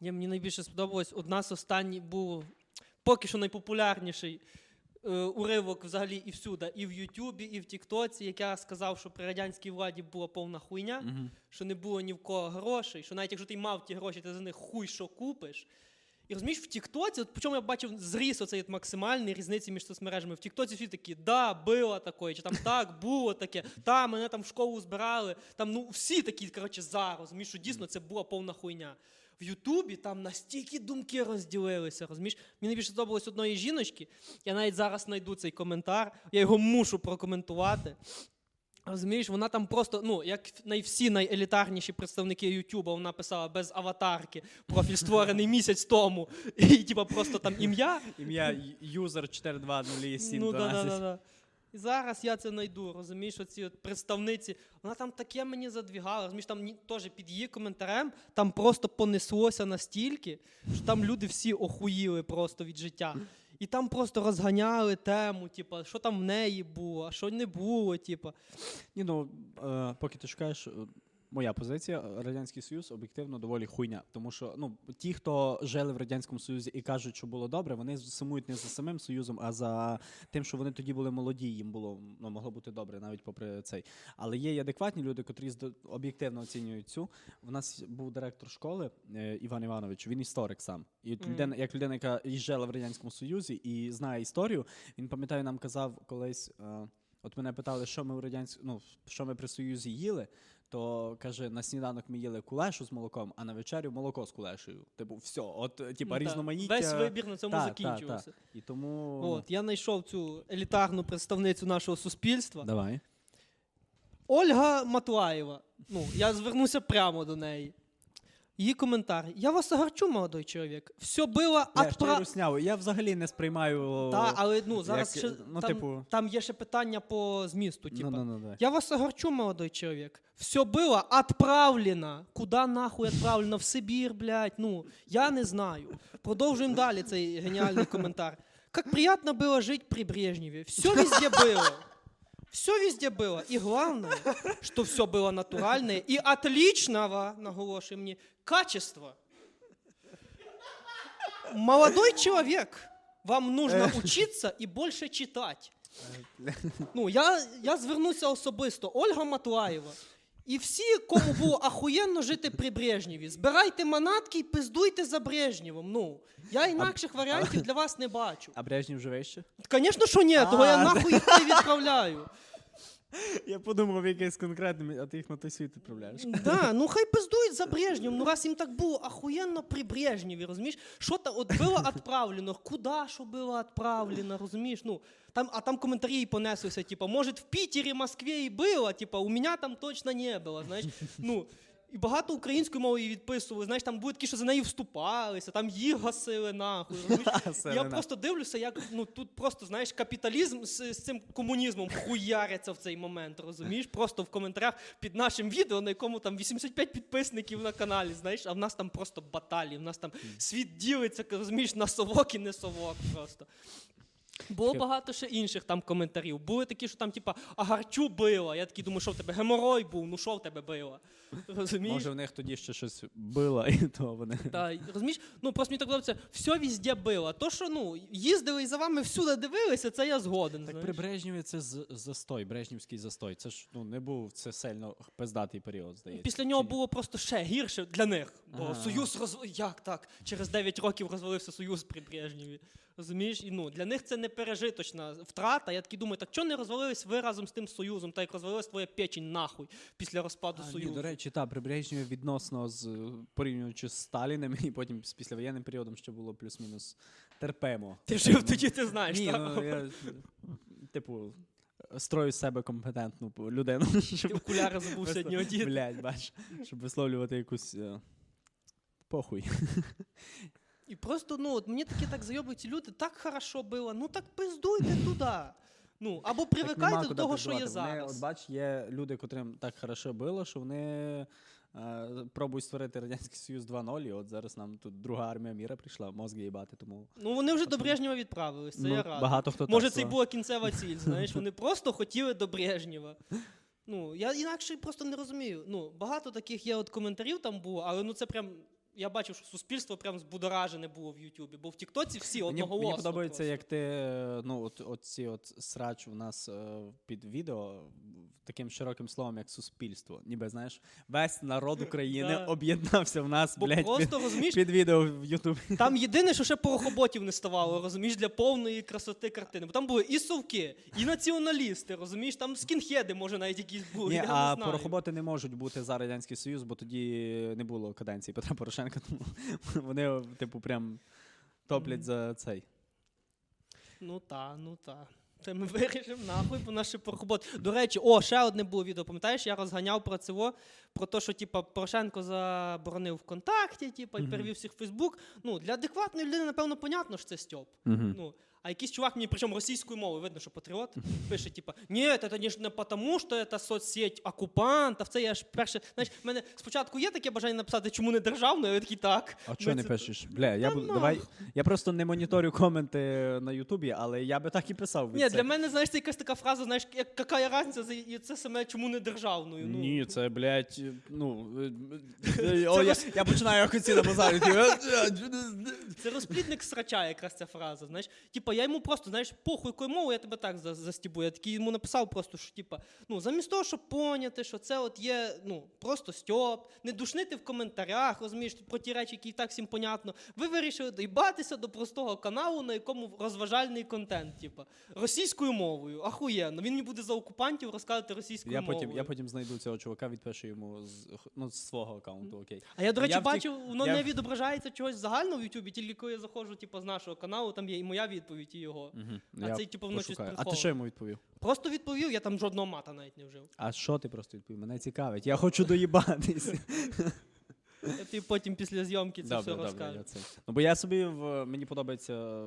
Ні, мені найбільше сподобалось. Одна з останніх був поки що найпопулярніший е, уривок взагалі і всюди, і в Ютубі, і в Тіктоці, як я сказав, що при радянській владі була повна хуйня, Мгм. що не було ні в кого грошей, що навіть якщо ти мав ті гроші, ти за них хуй що купиш. І розумієш, в Тіктоці, от по чому я бачив зріс оцей от максимальний різниці між соцмережами. В Тіктоці всі такі, да, було таке, чи там так, було таке, та, мене там в школу збирали. Там, ну, всі такі, коротше, за, розумієш, що дійсно це була повна хуйня. В Ютубі там настільки думки розділилися, розумієш? Мені найбільше сподобалось одної жіночки. Я навіть зараз знайду цей коментар, я його мушу прокоментувати. Розумієш, вона там просто, ну, як най всі найелітарніші представники Ютуба, вона писала без аватарки, профіль створений місяць тому, і типа просто там ім'я. Ім'я юзер 4200712. Ну, да, да, да. І зараз я це знайду, розумієш, оці от представниці, вона там таке мені задвігала, розумієш, там теж під її коментарем там просто понеслося настільки, що там люди всі охуїли просто від життя. І там просто розганяли тему, типа, що там в неї було, а що не було, типа. Ні, ну, е, поки ти шукаєш, моя позиція, Радянський Союз об'єктивно доволі хуйня. Тому що ну, ті, хто жили в Радянському Союзі і кажуть, що було добре, вони сумують не за самим Союзом, а за тим, що вони тоді були молоді, їм було ну, могло бути добре, навіть попри цей. Але є й адекватні люди, котрі об'єктивно оцінюють цю. У нас був директор школи е, Іван Іванович, він історик сам. І Мгм. людина, як людина, яка жила в Радянському Союзі і знає історію, він пам'ятаю, нам казав колись. е, От мене питали, що ми в радянськ... ну, що ми при Союзі їли, то каже, на сніданок ми їли кулешу з молоком, а на вечерю молоко з кулешею. Типу, все, от типу, типа Ну, різноманіття. Весь вибір на цьому Та, та, закінчувався. І тому От, я знайшов цю елітарну представницю нашого суспільства. давай. Ольга Матуаєва. Ну, я звернуся прямо до неї. Її коментар. Я вас огорчу, молодой чоловік. Все було Я от ще й русняву. Я взагалі не сприймаю. Так, але ну, зараз як- ще, ну, там, типу- там є ще питання по змісту. Типа. ну, ну, ну, давай. Я вас огорчу, молодой человек. Все было отправлено. Куда нахуй отправлено? В Сибір, блядь. Ну, я не знаю. Продовжуємо далі цей геніальний коментар. Как приятно было жить при Брежневе. Все везде было. Все везде было. И главное, что все было натуральное и отличного, наголошую мне, качества. Молодой человек, вам нужно учиться и больше читать. <laughs> Ну, я, я звернуся особисто. Ольга Матуаєва. І всі, кому було ахуєнно жити при Брежнєві, збирайте манатки і пиздуйте за Брежнєвом. Ну, я інакших варіантів для вас не бачу. А Брежнєв живе ще? Звісно, що ні, того я нахуй їх не відправляю. Я подумав, якийсь конкретний, а ти їх на той світ відправляєш. Да, ну хай пиздують за Брежнєвом. Ну раз їм так було ахуєнно при Брежнєві, розумієш? Що там от було відправлено, куди що було відправлено, розумієш? Ну, там, а там коментарі понеслися, типа, може, в Пітері, Москві і було, типа, у мене там точно не було, знаєш? Ну, і багато українською мовою її відписували, знаєш, там були такі, що за нею вступалися, там їх гасили нахуй. <laughs> Я просто дивлюся, як ну тут просто знаєш капіталізм з, з цим комунізмом хуяряться в цей момент. Розумієш? Просто в коментарях під нашим відео, на якому там 85 підписників на каналі. Знаєш, а в нас там просто баталії, в нас там світ ділиться, розумієш, на совок і не совок просто. Було багато ще інших там коментарів. Були такі, що там, типа, агарчу била. Я такий думаю, що в тебе геморой був, ну що в тебе било? Розумієш? Може, в них тоді ще щось було, і то вони. Та, розумієш, ну просто мені так подобається, все везде було. То, що ну, їздили і за вами всюди дивилися, це я згоден. Так знаєш. при Брежнєві це з- застой, Брежнівський застой. Це ж ну не був це сильно пиздатий період, здається. Після нього Чи ні? було просто ще гірше для них. Бо Ага. Союз роз... Як так? Через 9 років розвалився Союз при Брежнєві. Розумієш? І ну, для них це не пережиточна втрата. Я такий думаю, так чого не розвалились ви разом з тим Союзом, так як розвалилась твоя печень нахуй після розпаду А, ні, Союзу. до речі, та при відносно з порівнюючи з Сталіним, і потім з післявоєнним періодом ще було плюс-мінус терпимо. Ти жив тоді, ти знаєш, Ні, так? ну, я типу, строю з себе компетентну людину. <laughs> Ти Щоб, окуляри забув сьогодні одіти. Блядь, бач, щоб висловлювати якусь. е, Похуй. І просто, ну, от мені такі так зайобують люди, так хорошо було, ну так пиздуйте туди. Ну, або привикайте до того, що є. Вони, зараз. от бач, є люди, котрим так хорошо було, що вони е, пробують створити Радянський Союз 2.0, і от зараз нам тут друга армія міра прийшла, мозги їбати, тому Ну вони вже до Брежнєва відправились, це ну, я радий. багато хто Може, так це й була кінцева ціль, <laughs> знаєш, вони просто хотіли до Брежнєва. Ну, я інакше просто не розумію. Ну, багато таких є от коментарів там було, але ну це прям. Я бачив, що суспільство прям збудоражене було в Ютубі, бо в Тіктоці всі одноголосно. мені подобається, просто. як ти е, ну, от, от ці от срач у нас е, під відео таким широким словом, як суспільство. Ніби знаєш, весь народ України <laughs> Да. об'єднався в нас, Бо блядь, під, просто розумієш, під відео в Ютубі. <laughs> там єдине, що ще порохоботів не ставало, розумієш, для повної красоти картини. Бо там були і совки, і націоналісти, розумієш, там скінхеди, може, навіть якісь були. Ні, я а не знаю. порохоботи не можуть бути за Радянський Союз, бо тоді не було каденції Петра Порошенка, тому <laughs> вони, типу, прям топлять за цей. Ну та, ну та. Та ми <laughs> вирішимо нахуй, бо наші порохобот. До речі, о, ще одне було відео. Пам'ятаєш, я розганяв про це, про те, що типа Порошенко заборонив ВКонтакті, типа, і перевів всіх в Фейсбук. Ну, для адекватної людини, напевно, понятно, що це Стьоп. Ну, а якийсь чувак мені, причому російською мовою, видно, що патріот, <laughs> пише, типа, ні, це не ж не тому, що це соцсеть окупанта. Це я ж перше. Знаєш, в мене спочатку є таке бажання написати, чому не державною, я такий так. А чого не це- пишеш? Бля, я буду. Давай. Я просто не моніторю коменти на Ютубі, але я би так і писав. Ні, це. для мене, знаєш, це якась така фраза, знаєш, яка різниця, за- і це саме чому не державною. Ну. Ні, це, блядь, ну. е, <laughs> е, О, я, я починаю офіційно базарити. <laughs> Це розплідник срача, якраз ця фраза. Знаєш, типа, я йому просто, знаєш, похуй якою мовою, я тебе так за- застібу. Я такий йому написав просто, що типа, ну, замість того, щоб поняти, що це от є ну, просто стьоп, не душнити в коментарях, розумієш, про ті речі, які і так всім понятно. Ви вирішили доїбатися до простого каналу, на якому розважальний контент, типа, російською мовою. Ахуєнно. Він мені буде за окупантів розказувати російською Я мовою. потім, я потім знайду цього чувака, відпишу йому з, ну, з свого аккаунту, окей. А я, до речі, Я бачу, воно я не відображається чогось загально в Ютубі, тільки коли я заходжу, типу, з нашого каналу, там є і моя відповідь, і його. Угу. А цей, типу, воно щось пошукаю. А ти приховує. що йому відповів? Просто відповів, я там жодного мата навіть не вжив. А що ти просто відповів? Мене цікавить. Я хочу доїбатись. <laughs> Тобі потім після зйомки це все це. Ну, бо я собі в мені подобається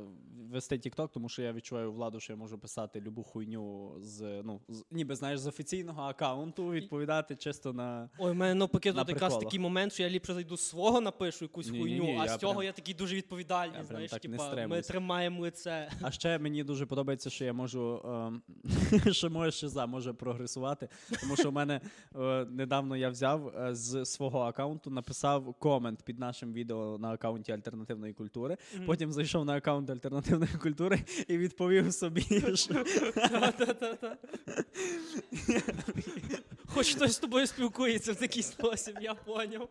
вести TikTok, тому що я відчуваю владу, що я можу писати любу хуйню з ну з, ніби знаєш з офіційного аккаунту, відповідати чисто на Ой, у мене навпаки На тут якраз такий момент, що я ліпше зайду з свого, напишу якусь Ні-ні-ні, хуйню, а з цього прям- я такий дуже відповідальний, я знаєш, так не ми тримаємо лице. А ще мені дуже подобається, що я можу ем, <laughs> що моя шиза може прогресувати. Тому що в мене е, недавно я взяв е, з свого аккаунту, написав комент під нашим відео на аккаунті альтернативної культури. Мгм. Потім зайшов на аккаунт альтернативної культури і відповів собі, що <laughs> Хоч хтось з тобою спілкується в такий спосіб, я поняв.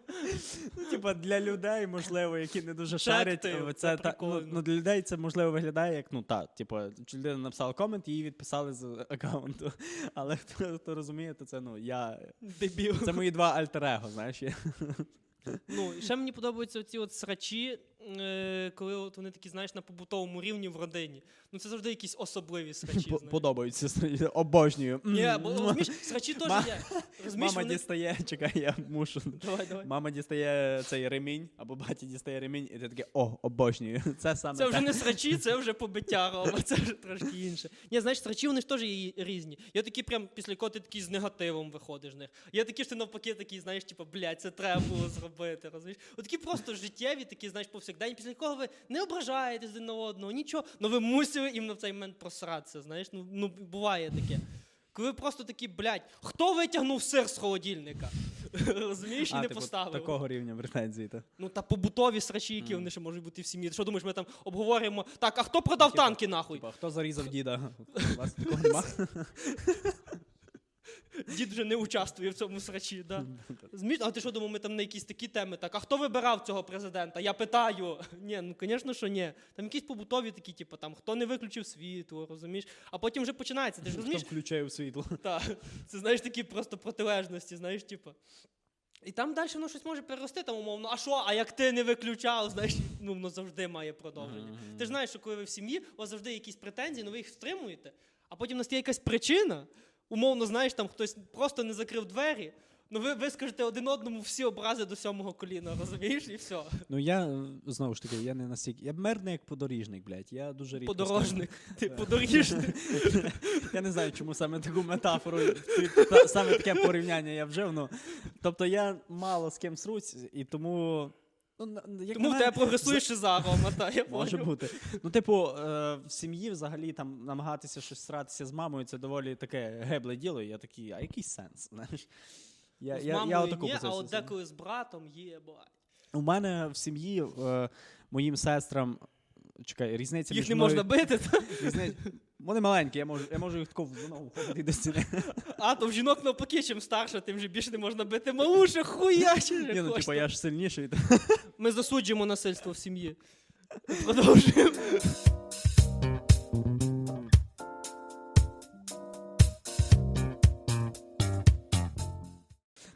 типа для людей, можливо, які не дуже шарять. це Це та, ну, ну, для людей це можливо виглядає як ну та, типу, людина написала комент, її відписали з аккаунту. Але <laughs> хто, хто розуміє, то це ну я. Дебіл. Це мої два альтер-его, знаєш. Я... Ну, і ще мені подобаються ці от срачі, коли от вони такі, знаєш, на побутовому рівні в родині. Ну це завжди якісь особливі <laughs> срачі. Подобаються, обожнюю. Ні, бо розумієш, срачі теж є. Розумієш, Мама вони... дістає, <laughs> чекай, я мушу. Давай, давай. Мама дістає цей ремінь, або батя дістає ремінь, і ти таке, о, обожнюю. <laughs> Це саме Це вже те. не срачі, це вже побиття Рома, це вже трошки інше. Ні, знаєш, срачі вони ж теж є різні. Є такі прям після якого ти такий з негативом виходиш з них. Є такі, що ти навпаки такий, знаєш, типу, блядь, це треба було зробити. Розумієш? От такі просто життєві, такі, знаєш, повсякденні, після якого ви не ображаєтесь один на одного, нічого, але ви мусили іменно в цей момент просратися. Знаєш, ну, ну буває таке. Коли ви просто такі, блядь, хто витягнув сир з холодильника? <laughs> Розумієш, і не типу, поставив. Такого рівня претензії. Та. Ну та побутові срачі, які вони ще можуть бути в сім'ї. Що думаєш, ми там обговорюємо? Так, а хто продав Типа- танки нахуй? Типа, хто зарізав <laughs> діда? У вас такого нема? <laughs> Дід вже не участвує в цьому срачі. Да. <laughs> А ти що думав, ми там на якісь такі теми? Так, а хто вибирав цього президента? Я питаю. <laughs> Ні, ну звісно, що ні. Там якісь побутові такі, типу, там хто не виключив світло, розумієш? А потім вже починається. Ти ж Хто включає світло? <laughs> Та, це знаєш такі просто протилежності, знаєш, типу. І там далі воно щось може перерости, там умовно, а що, а як ти не виключав, знаєш, ну воно завжди має продовження. Мгм. Ти ж знаєш, що коли ви в сім'ї, у вас завжди якісь претензії, ну ви їх стримуєте. а потім настає якась причина, умовно, знаєш, там хтось просто не закрив двері. Ну, ви, ви скажете один одному всі образи до сьомого коліна, розумієш, і все. Ну я знову ж таки, я не настільки. Я мирний як подоріжник, блядь. Я дуже рідко. Подорожник, ти подоріжник. <laughs> Я не знаю, чому саме таку метафору, саме таке порівняння я вжив. Ну, тобто я мало з ким срусь, і тому. Ну, як Тому в мене, тебе прогресує шиза, Рома, я Може бути. Ну, типу, е, в сім'ї взагалі там намагатися щось сратися з мамою, це доволі таке гебле діло. І я такий, а який сенс? <laughs> Знаєш? Я, З я, мамою я отаку ні, а позицію от займаю. деколи з братом є, бать. У мене в сім'ї е, моїм сестрам. Чекай, різниця Їх між не мною... можна бити, та? Різниця... Вони маленькі, я можу, я можу їх тако в ногу входити до стіни. <laughs> а то в жінок навпаки, чим старше, тим же більше не можна бити. Малуша, хуяче Ні, ну, же типу, я ж сильніший. Ми засуджуємо насильство в сім'ї. Продовжуємо.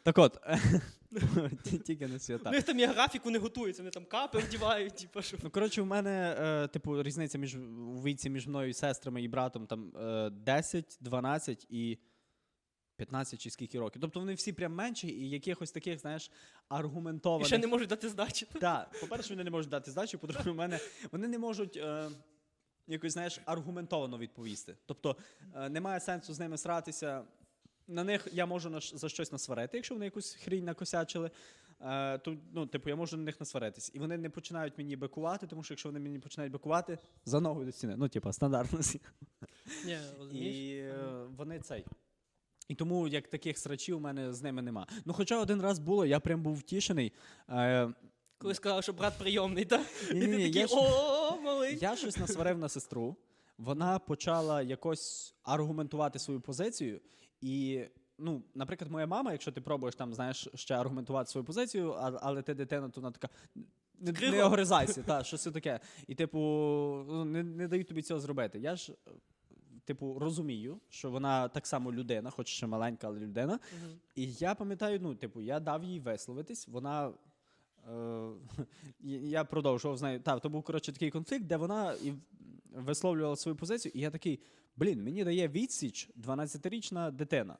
Так от, тільки не У свята. них там є графік, вони готуються, вони там капи вдівають, типу, що. Ну, коротше, в мене, е, типу, різниця між у віці між мною і сестрами і братом там е, 10, 12 і 15 чи скільки років. Тобто вони всі прям менші і якихось таких, знаєш, І аргументованих. ще не можуть дати здачі. Так, по-перше, вони не можуть дати здачу, по-друге, в мене вони не можуть е, якось, знаєш, аргументовано відповісти. Тобто е, немає сенсу з ними сратися. На них я можу на за щось насварити, якщо вони якусь хрінь накосячили. Е, то, ну, типу, я можу на них насваритись. І вони не починають мені бикувати, тому що якщо вони мені починають бикувати, за ногою до стіни. Ну, типу, стандартно. Ні. <laughs> І е, вони цей. І тому як таких срачів у мене з ними нема. Ну, хоча один раз було, я прям був втішений. Е, Коли сказав, що брат прийомний, так? І ти такий, о, малий. Я щось насварив на сестру. Вона почала якось аргументувати свою позицію. І, ну, наприклад, моя мама, якщо ти пробуєш там, знаєш, ще аргументувати свою позицію, а, але ти дитина, то вона така. Не, не огризайся, та, <laughs> що це таке. І, типу, ну, не, не дають тобі цього зробити. Я ж, типу, розумію, що вона так само людина, хоч ще маленька, але людина. Мгм. І я пам'ятаю, ну, типу, я дав їй висловитись, вона. Е, <laughs> я продовжував з нею. Так, то був коротше такий конфлікт, де вона і висловлювала свою позицію, і я такий: блін, мені дає відсіч 12-річна дитина.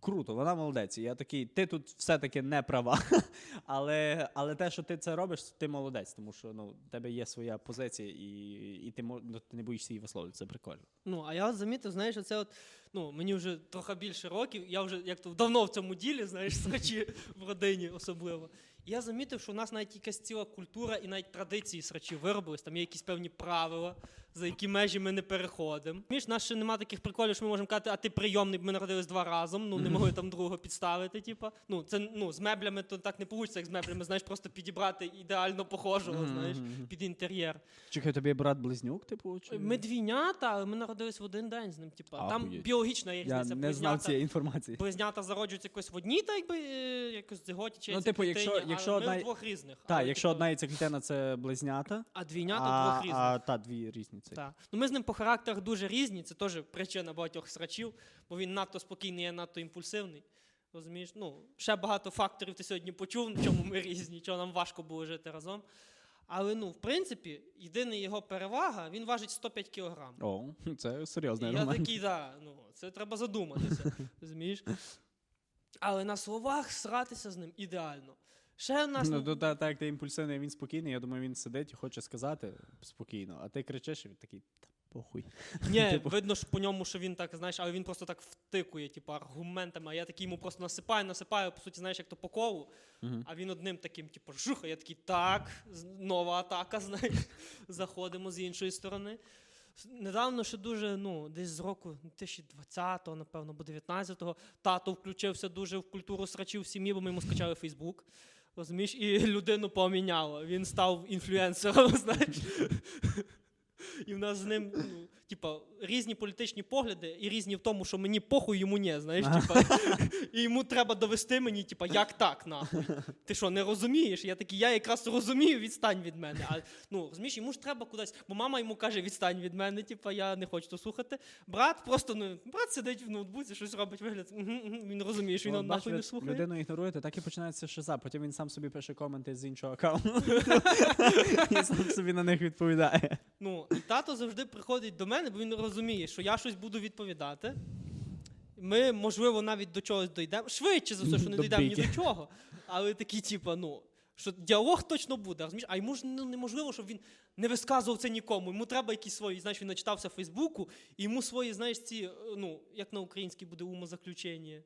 Круто, вона молодець. Я такий, ти тут все-таки не права. <laughs> але, але те, що ти це робиш, ти молодець, тому що ну, в тебе є своя позиція, і, і ти, ну, ти не боїшся її висловлювати. Це прикольно. Ну, а я замітив, знаєш, це от, ну, мені вже трохи більше років, я вже як то давно в цьому ділі, знаєш, <laughs> срачі в родині особливо. Я замітив, що у нас навіть якась ціла культура і навіть традиції срачів виробились, там є якісь певні правила, за які межі ми не переходимо. Між нас ще немає таких приколів, що ми можемо казати, а ти прийомний, ми народились два разом, ну не могли там другого підставити. Типа. Ну, це ну, з меблями то так не вийде, як з меблями, знаєш, просто підібрати ідеально похожого, знаєш, під інтер'єр. Чекай, тобі брат близнюк, типу? Чи... Ми двійнята, але ми народились в один день з ним. Типа. Там біологічна є Я не знав цієї інформації. Близнята зароджуються якось в одній, так якби е, якось зиготі чи Ну, типу, якщо- якщо ми в двох різних. Так, якщо типу, одна яйцеклітина це близнята, А двійнята двох різних. а та дві різні. Це. Так. Ну, ми з ним по характерах дуже різні, це теж причина багатьох срачів, бо він надто спокійний, я надто імпульсивний. Розумієш? Ну, ще багато факторів ти сьогодні почув, в чому ми різні, чого нам важко було жити разом. Але ну, в принципі, єдина його перевага, він важить 105 кілограм. О, <laughs> це серйозний я такий, да, ну, це треба задуматися, <laughs> розумієш? Але на словах сратися з ним ідеально. Ще в нас Ну, то, та, так, як ти імпульсивний, він спокійний. Я думаю, він сидить і хоче сказати спокійно, а ти кричиш, і він такий, та похуй. <laughs> Ні, Типу. видно ж по ньому, що він так, знаєш, але він просто так втикує, типу, аргументами, а я такий йому просто насипаю, насипаю, по суті, знаєш, як то по колу, Мгм. а він одним таким, типу, жух, а я такий, так, з- нова атака, <laughs> знаєш, заходимо з іншої сторони. С- Недавно ще дуже, ну, десь з року 2020-го, напевно, або 19-го, тато включився дуже в культуру срачів в сім'ї, бо ми йому скачали Фейсбук. Розумієш, і людину поміняло. Він став інфлюенсером, <laughs> знаєш. І в нас з ним, ну, типа, різні політичні погляди, і різні в тому, що мені похуй, йому ні, знаєш, типа. <laughs> І йому треба довести мені, типа, як так, нахуй. Ти що, не розумієш? Я такий, я якраз розумію, відстань від мене. А ну, розумієш, йому ж треба кудись, бо мама йому каже, відстань від мене, типа, я не хочу то слухати. Брат просто, ну, брат сидить в ноутбуці, щось робить вигляд. Він розуміє, що він От, нахуй не слухає. Людину ігноруєте, так і починається шиза. Потім він сам собі пише коменти з іншого аккаунту. <laughs> <laughs> І сам собі на них відповідає. Ну, і тато завжди приходить до мене, бо він розуміє, що я щось буду відповідати. Ми, можливо, навіть до чогось дійдемо. Швидше за все, що не дійдемо ні до чого. Але такі, типа, ну, що діалог точно буде, розумієш? А йому ж ну, неможливо, щоб він не висказував це нікому. Йому треба якісь свої, знаєш, він начитався в Фейсбуку, і йому свої, знаєш, ці, е, ну, як на українській буде умозаключення,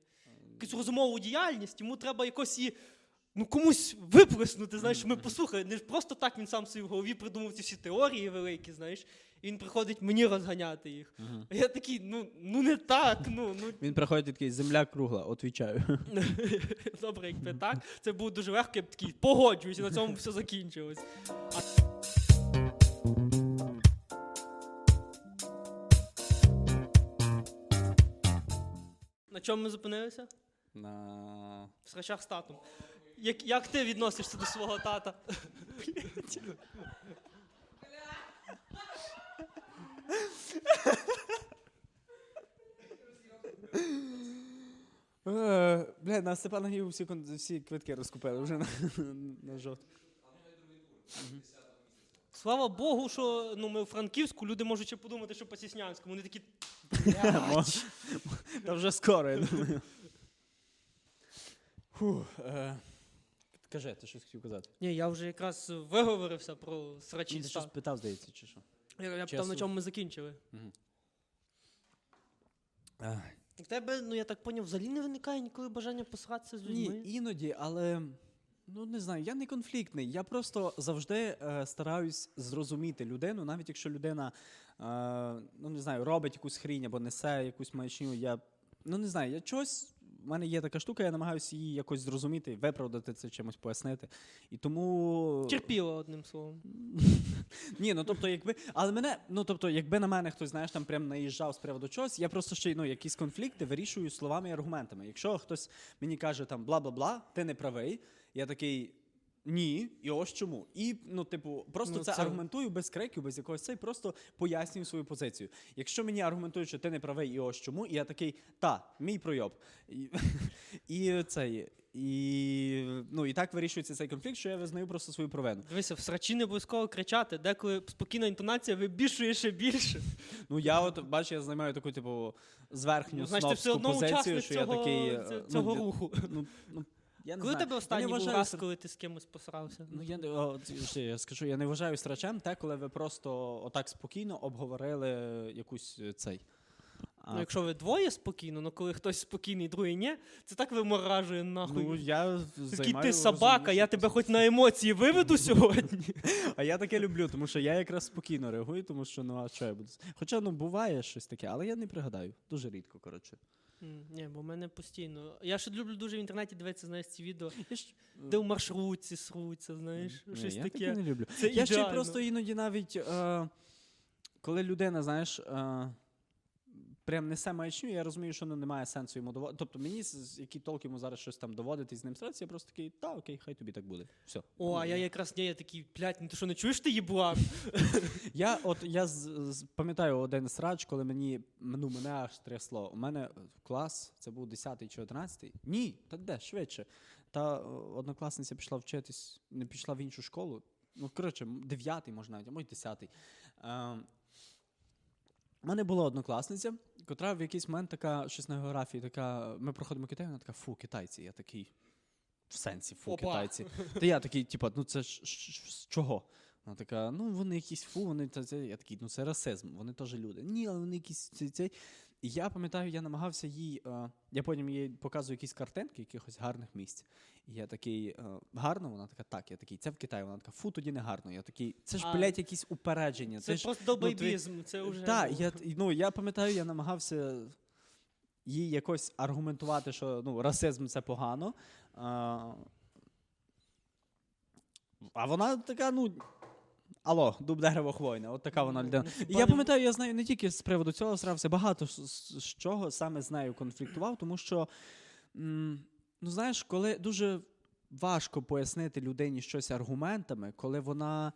якусь розумову діяльність, йому треба якось її. Ну, комусь виплеснути, знаєш, ми послухай, не просто так він сам собі в голові придумав ці всі теорії великі, знаєш, і він приходить мені розганяти їх. А я такий, ну, ну не так, ну, ну Він приходить і такий, земля кругла, отвічаю. <laughs> добре, якби так. Це було дуже легко, я б такий погоджуюсь, і на цьому все закінчилось. На чому ми зупинилися? На... В срачах з татом. Як, як ти відносишся до свого тата? Е, Бля, на Степана Гігу всі, кон- всі квитки розкупили вже на, на жовт. Слава Богу, що ну, ми у Франківську, люди можуть ще подумати, що по Сіснянському. Вони такі. Та вже скоро, я думаю. Фух, е, Кажи, ти щось хотів казати? Ні, я вже якраз виговорився про срачі Ти щось питав, здається, чи що? Я, я питав, на чому ми закінчили. Ах. В тебе, ну я так поняв, взагалі не виникає ніколи бажання посратися з людьми. Ні, іноді, але ну не знаю, я не конфліктний. Я просто завжди е, стараюсь зрозуміти людину, навіть якщо людина е, ну не знаю, робить якусь хрінь або несе якусь маячню. Я ну не знаю, я чогось. В мене є така штука, я намагаюся її якось зрозуміти, виправдати це чимось пояснити. І тому. Терпіло, одним словом. <laughs> Ні, ну тобто, якби. Але мене, ну тобто, якби на мене хтось, знаєш, там прям наїжджав з приводу чогось, я просто ще ну, якісь конфлікти вирішую словами і аргументами. Якщо хтось мені каже там бла-бла-бла, ти не правий, я такий. Ні, і ось чому. І ну, типу, просто Ну, це, це- аргументую без криків, без якогось цей, просто пояснюю свою позицію. Якщо мені аргументують, що ти не правий, і ось чому, і я такий, та, мій пройоб. І, <laughs> і цей. І, ну, і так вирішується цей конфлікт, що я визнаю просто свою провину. Дивися, в срачі не обов'язково кричати, деколи спокійна інтонація вибільшує ще більше. <laughs> Ну, я от бачу, я займаю таку, типу, зверхню Ну, значить, ти все одно позицію, що цього, я такий. е, ц- ну, цього руху. Ну, ну, я не Коли знаю. тебе останній Я не був вважаю раз, коли ти з кимось посрався? Ну, я, не- о, ще я скажу, я не вважаю страчем те, коли ви просто отак спокійно обговорили якусь е, цей. А, Ну, якщо ви двоє спокійно, ну коли хтось спокійний, другий ні, це так виморажує нахуй. ну, я Такий займаю ти собака, я тебе хоч на емоції виведу сьогодні. <laughs> А я таке люблю, тому що я якраз спокійно реагую, тому що ну а що я буду. Хоча ну буває щось таке, але я не пригадаю. Дуже рідко, коротше. Ні, бо в мене постійно. Я ще люблю дуже в інтернеті дивитися, знаєш, ці відео, <laughs> де в маршрутці сруться, знаєш, Ні, щось я таке. Я не люблю. Це Я ще просто іноді навіть, е, коли людина, знаєш, е, прям несе маячню, я розумію, що ну, немає сенсу йому доводити. Тобто мені, які толк йому зараз щось там доводити з ним старатися, я просто такий, та окей, хай тобі так буде. Все. О, а я якраз ні, я такий, блядь, ну ти що не чуєш ти їблан? Я от я пам'ятаю один срач, коли мені ну, мене аж трясло. У мене клас, це був 10 чи 11. Ні, та де швидше. Та е, однокласниця пішла вчитись, не пішла в іншу школу. Ну, коротше, 9 може навіть, а може 10. Е, у мене була однокласниця, котра в якийсь момент така, щось на географії, така, ми проходимо Китай, вона така, фу, китайці. Я такий. В сенсі, фу, Опа. китайці. Та я такий, типа, ну це ж ж- ж- з чого? Вона така, ну вони якісь фу, вони це. Я такий, ну це расизм, вони теж люди. Ні, але вони якісь цей цей. І я пам'ятаю, я намагався їй. Е, я потім їй показую якісь картинки якихось гарних місць. Я такий, е, гарно? Вона така, так, я такий, це в Китаї. Вона така, фу, тоді не гарно. Я такий, це ж, блядь, якісь упередження. Це ж, просто ну, це вже. так, я, ну, я пам'ятаю, я намагався їй якось аргументувати, що ну, расизм це погано. А, а вона така, ну. Алло, дуб дерево хвойне, от така вона людина. Ну, І я пам'ятаю, я знаю не тільки з приводу цього срався, багато з чого саме з нею конфліктував, тому що, м, ну знаєш, коли дуже важко пояснити людині щось аргументами, коли вона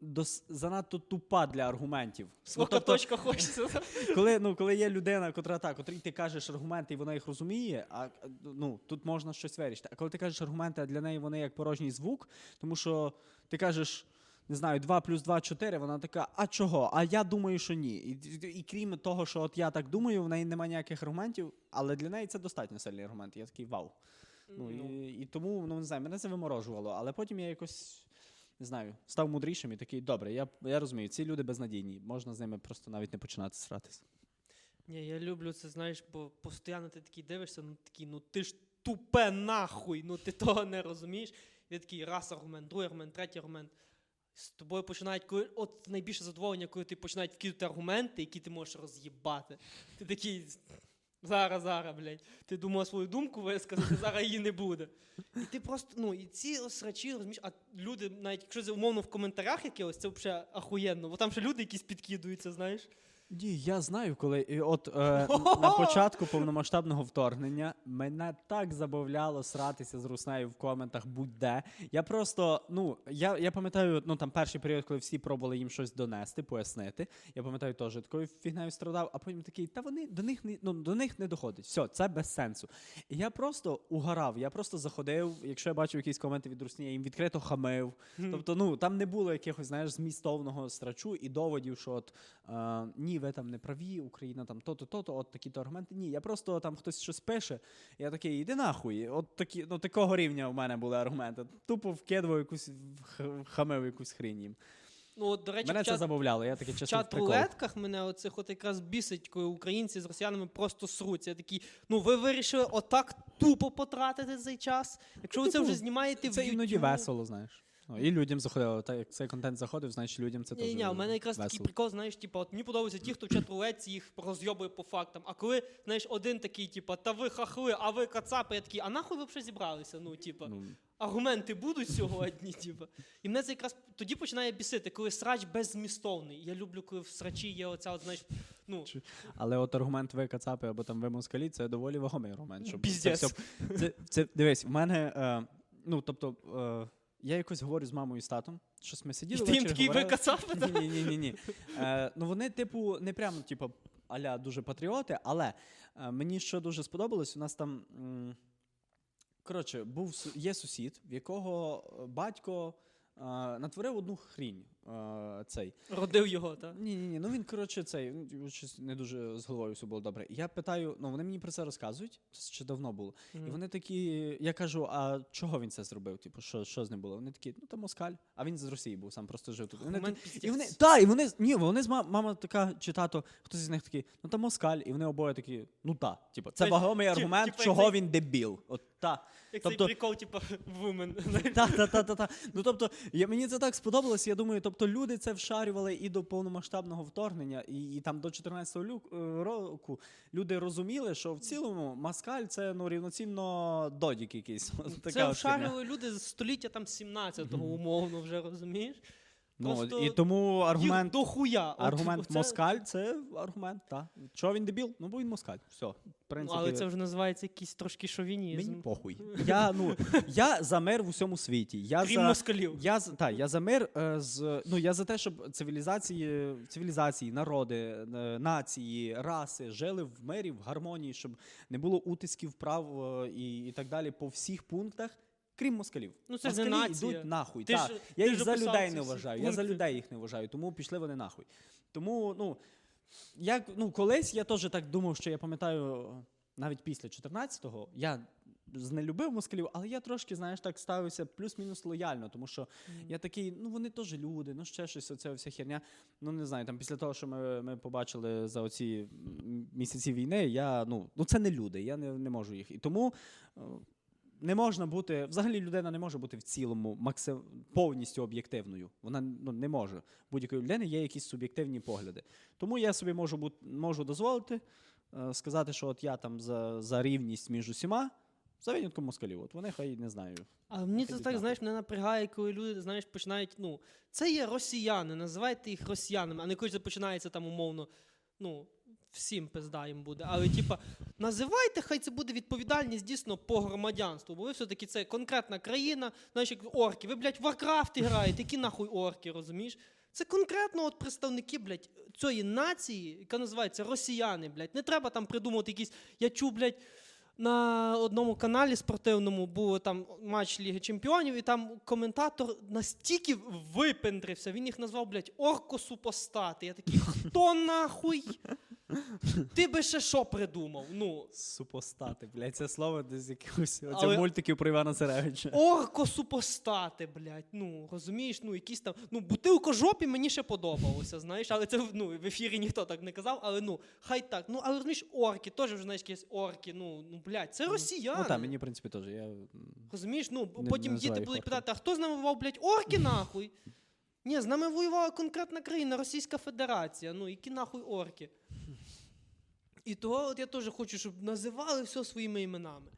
дос, занадто тупа для аргументів. Ну, Свока тобто, точка хочеться. <laughs> коли, ну, коли є людина, котра так, котрій ти кажеш аргументи, і вона їх розуміє, а ну, тут можна щось вирішити. А коли ти кажеш аргументи, а для неї вони як порожній звук, тому що ти кажеш. Не знаю, 2 плюс 2 4, вона така, а чого? А я думаю, що ні. І, і, і крім того, що от я так думаю, в неї немає ніяких аргументів, але для неї це достатньо сильний аргумент. Я такий вау. Ну, і, і тому, ну не знаю, мене це виморожувало, але потім я якось. Не знаю, став мудрішим і такий, добре, я, я розумію, ці люди безнадійні, можна з ними просто навіть не починати сратися. Ні, я люблю це, знаєш, бо постійно ти такий дивишся, ну такий, ну ти ж тупе нахуй, ну ти того не розумієш. І ти такий раз аргумент, другий аргумент, третій аргумент. З тобою починають, коли от найбільше задоволення, коли ти починають вкидати аргументи, які ти можеш роз'їбати. Ти такий. Зараз, зараз, блядь. Ти думав свою думку висказати, зараз її не буде. І ти просто, ну, і ці срачі, розумієш, а люди, навіть якщо це умовно в коментарях якихось, це взагалі ахуєнно, бо там ще люди якісь підкидуються, знаєш. Ні, я знаю, коли і от е, на початку повномасштабного вторгнення мене так забавляло сратися з руснею в коментах будь-де. Я просто, ну я, я пам'ятаю, ну там перший період, коли всі пробували їм щось донести, пояснити. Я пам'ятаю, теж такою фігнею страдав, а потім такий, та вони до них не ну до них не доходить. Все, це без сенсу. І я просто угорав, я просто заходив. Якщо я бачив якісь коменти від русні, я їм відкрито хамив. Тобто, ну там не було якихось, знаєш, змістовного страчу і доводів, що от е, ні, ви там не праві, Україна там то-то, то-то, от такі-то аргументи. Ні, я просто там хтось щось пише. Я такий, іди нахуй. От такі, ну такого рівня в мене були аргументи. Тупо вкидував якусь хамив якусь хрінь їм. Ну, от, до речі, Мене в це чат- забавляло. Я такий в чесно в чат рулетках мене оцих от якраз бісить, коли українці з росіянами просто сруться. Я такий, ну ви вирішили отак тупо потратити цей час. Якщо ви це вже знімаєте в Це іноді весело, знаєш. Ну, і людям заходило. Так як цей контент заходив, значить людям це теж. Ні, ні, у мене якраз такий весело. прикол, знаєш, типу, от мені подобаються ті, хто в чат рулетці їх розйобує по фактам. А коли, знаєш, один такий, типу, та ви хахли, а ви кацапи, я такий, а нахуй ви взагалі зібралися? Ну, типу, Ну, аргументи будуть сьогодні, <laughs> типу. І мене це якраз тоді починає бісити, коли срач беззмістовний. Я люблю, коли в срачі є оця, от, знаєш, ну, Але от аргумент ви кацапи або там ви москалі, це доволі вагомий аргумент. Щоб це, Піздець. все, це, це, дивись, в мене, е, ну тобто, е, я якось говорю з мамою і з татом, щось ми і сиділи. ти їм такий говорили. Ні, ні, ні, ні. Е, ну вони, типу, не прямо, типу, аля дуже патріоти, але е, мені що дуже сподобалось, у нас там. м, Коротше, був є сусід, в якого батько е, натворив одну хрінь. Е, цей. Родив його, так? Ні, ні, ні. Ну він, коротше, цей ну, щось не дуже з головою все було добре. Я питаю, ну вони мені про це розказують, це ще давно було. І вони такі, я кажу, а чого він це зробив? Типу, що, що з ним було? Вони такі, ну там москаль, а він з Росії був, сам просто жив тут. Вони такі- і вони, піздець. та, і вони, ні, вони з ма- мама така чи тато, хтось із них такий, ну там москаль, і вони обоє такі, ну та. Типу, це Тобто, вагомий ті- аргумент, типу, як чого він дебіл. От та. Як Тобто- цей прикол, типу, <laughs> вумен. Та, та, та, та, та. Ну тобто, я, мені це так сподобалось. Я думаю, тобто люди це вшарювали і до повномасштабного вторгнення, і, і там до 14-го лю- е, року люди розуміли, що в цілому маскаль це ну рівноцінно додік якийсь. <laughs> Така Це вшарювали люди з століття там 17-го, умовно, вже розумієш? Ну, Просто і тому аргумент, Їх до хуя. Аргумент оце- москаль це аргумент. Та. Чого він дебіл? Ну, бо він москаль. Все. В Ну, але це вже називається якийсь трошки шовінізм. мені похуй. <laughs> Я, ну, я за мир в усьому світі. Я Крім за... москалів. Я та я за мир е, з ну я за те, щоб цивілізації, цивілізації, народи, е, нації, раси жили в мирі, в гармонії, щоб не було утисків прав е, і, і так далі по всіх пунктах. Крім москалів. Ну, це ж не нація. йдуть нахуй. Ти та. ж- я ти їх ж за описав людей ці не всі вважаю. Я за пункти. людей їх не вважаю, тому пішли вони нахуй. Тому, ну, як, ну, колись я теж так думав, що я пам'ятаю, навіть після 14-го, я не любив москалів, але я трошки, знаєш, так ставився плюс-мінус лояльно, тому що я такий, ну вони теж люди, ну ще щось, оця вся херня. Ну не знаю, там після того, що ми, ми побачили за оці м, місяці війни, я ну, ну це не люди, я не, не можу їх. І тому е, не можна бути, взагалі людина не може бути в цілому максим, повністю об'єктивною. Вона ну, не може. Будь-якої людини є якісь суб'єктивні погляди. Тому я собі можу бути, можу дозволити е, сказати, що от я там за, за рівність між усіма. За винятком москалів. От вони хай не знаю. А мені це так, знаєш, мене напрягає, коли люди, знаєш, починають, ну, це є росіяни, називайте їх росіянами, а не коли починається там умовно, ну, всім пизда їм буде. Але, типа, називайте, хай це буде відповідальність дійсно по громадянству, бо ви все-таки це конкретна країна, знаєш, як орки. Ви, блядь, в Warcraft граєте, які нахуй орки, розумієш? Це конкретно от представники, блядь, цієї нації, яка називається росіяни, блядь. Не треба там придумувати якісь, я чув, блядь, на одному каналі спортивному був там матч Ліги Чемпіонів, і там коментатор настільки випендрився. Він їх назвав, блядь, оркосупостати. Я такий, хто нахуй? Ти би ще що придумав? Ну, Супостати, блядь, це слово десь якихось оце Але- мультиків про Івана Царевича. оркосупостати, блядь. Ну, розумієш, ну якісь там. Ну, бутилко жопі мені ще подобалося, знаєш, але це ну, в ефірі ніхто так не казав, але ну, хай так. Ну, але розумієш, орки, теж вже знаєш, якісь орки. Ну, ну блядь, це росіяни. Ну так, мені, в принципі, теж. Я... м, Розумієш, ну Не- потім не діти називай будуть питати, а хто з нами воював, блядь, орки нахуй? Ні, з нами воювала конкретна країна, Російська Федерація. Ну, які нахуй орки? І того от я теж хочу, щоб називали все своїми іменами.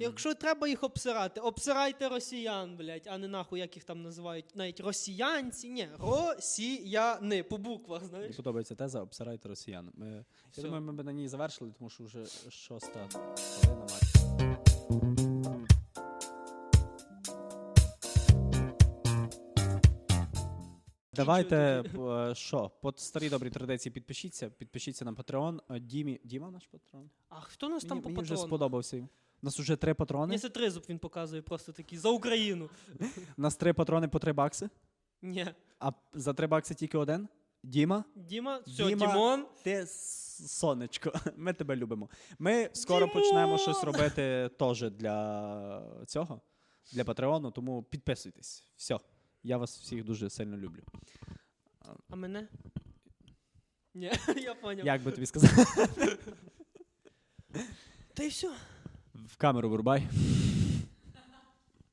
Якщо треба їх обсирати, обсирайте росіян, блядь, а не нахуй, як їх там називають, навіть росіянці. Ні, росіяни, по буквах, Мені подобається теза обсирайте росіян. Ми, я думаю, ми б на ній завершили, тому що вже шоста година має. Давайте е, що, по старій добрій традиції підпишіться, підпишіться на Patreon. Е, Дімі, Діма наш патрон? А хто нас там по мені вже патрону? сподобався. У нас вже три патрони. Мені це тризуб він показує просто такий за Україну. У нас три патрони по три бакси. Ні. А за три бакси тільки один. Діма, Діма, все, Діма. Дімон. ти с- сонечко. <laughs> Ми тебе любимо. Ми скоро Дімон! почнемо щось робити теж для цього, для Патреону, тому підписуйтесь. Все. Я вас всіх дуже сильно люблю. А мене? Ні, <laughs> я поняв. Як би тобі сказати? Та й все. В камеру вирубай.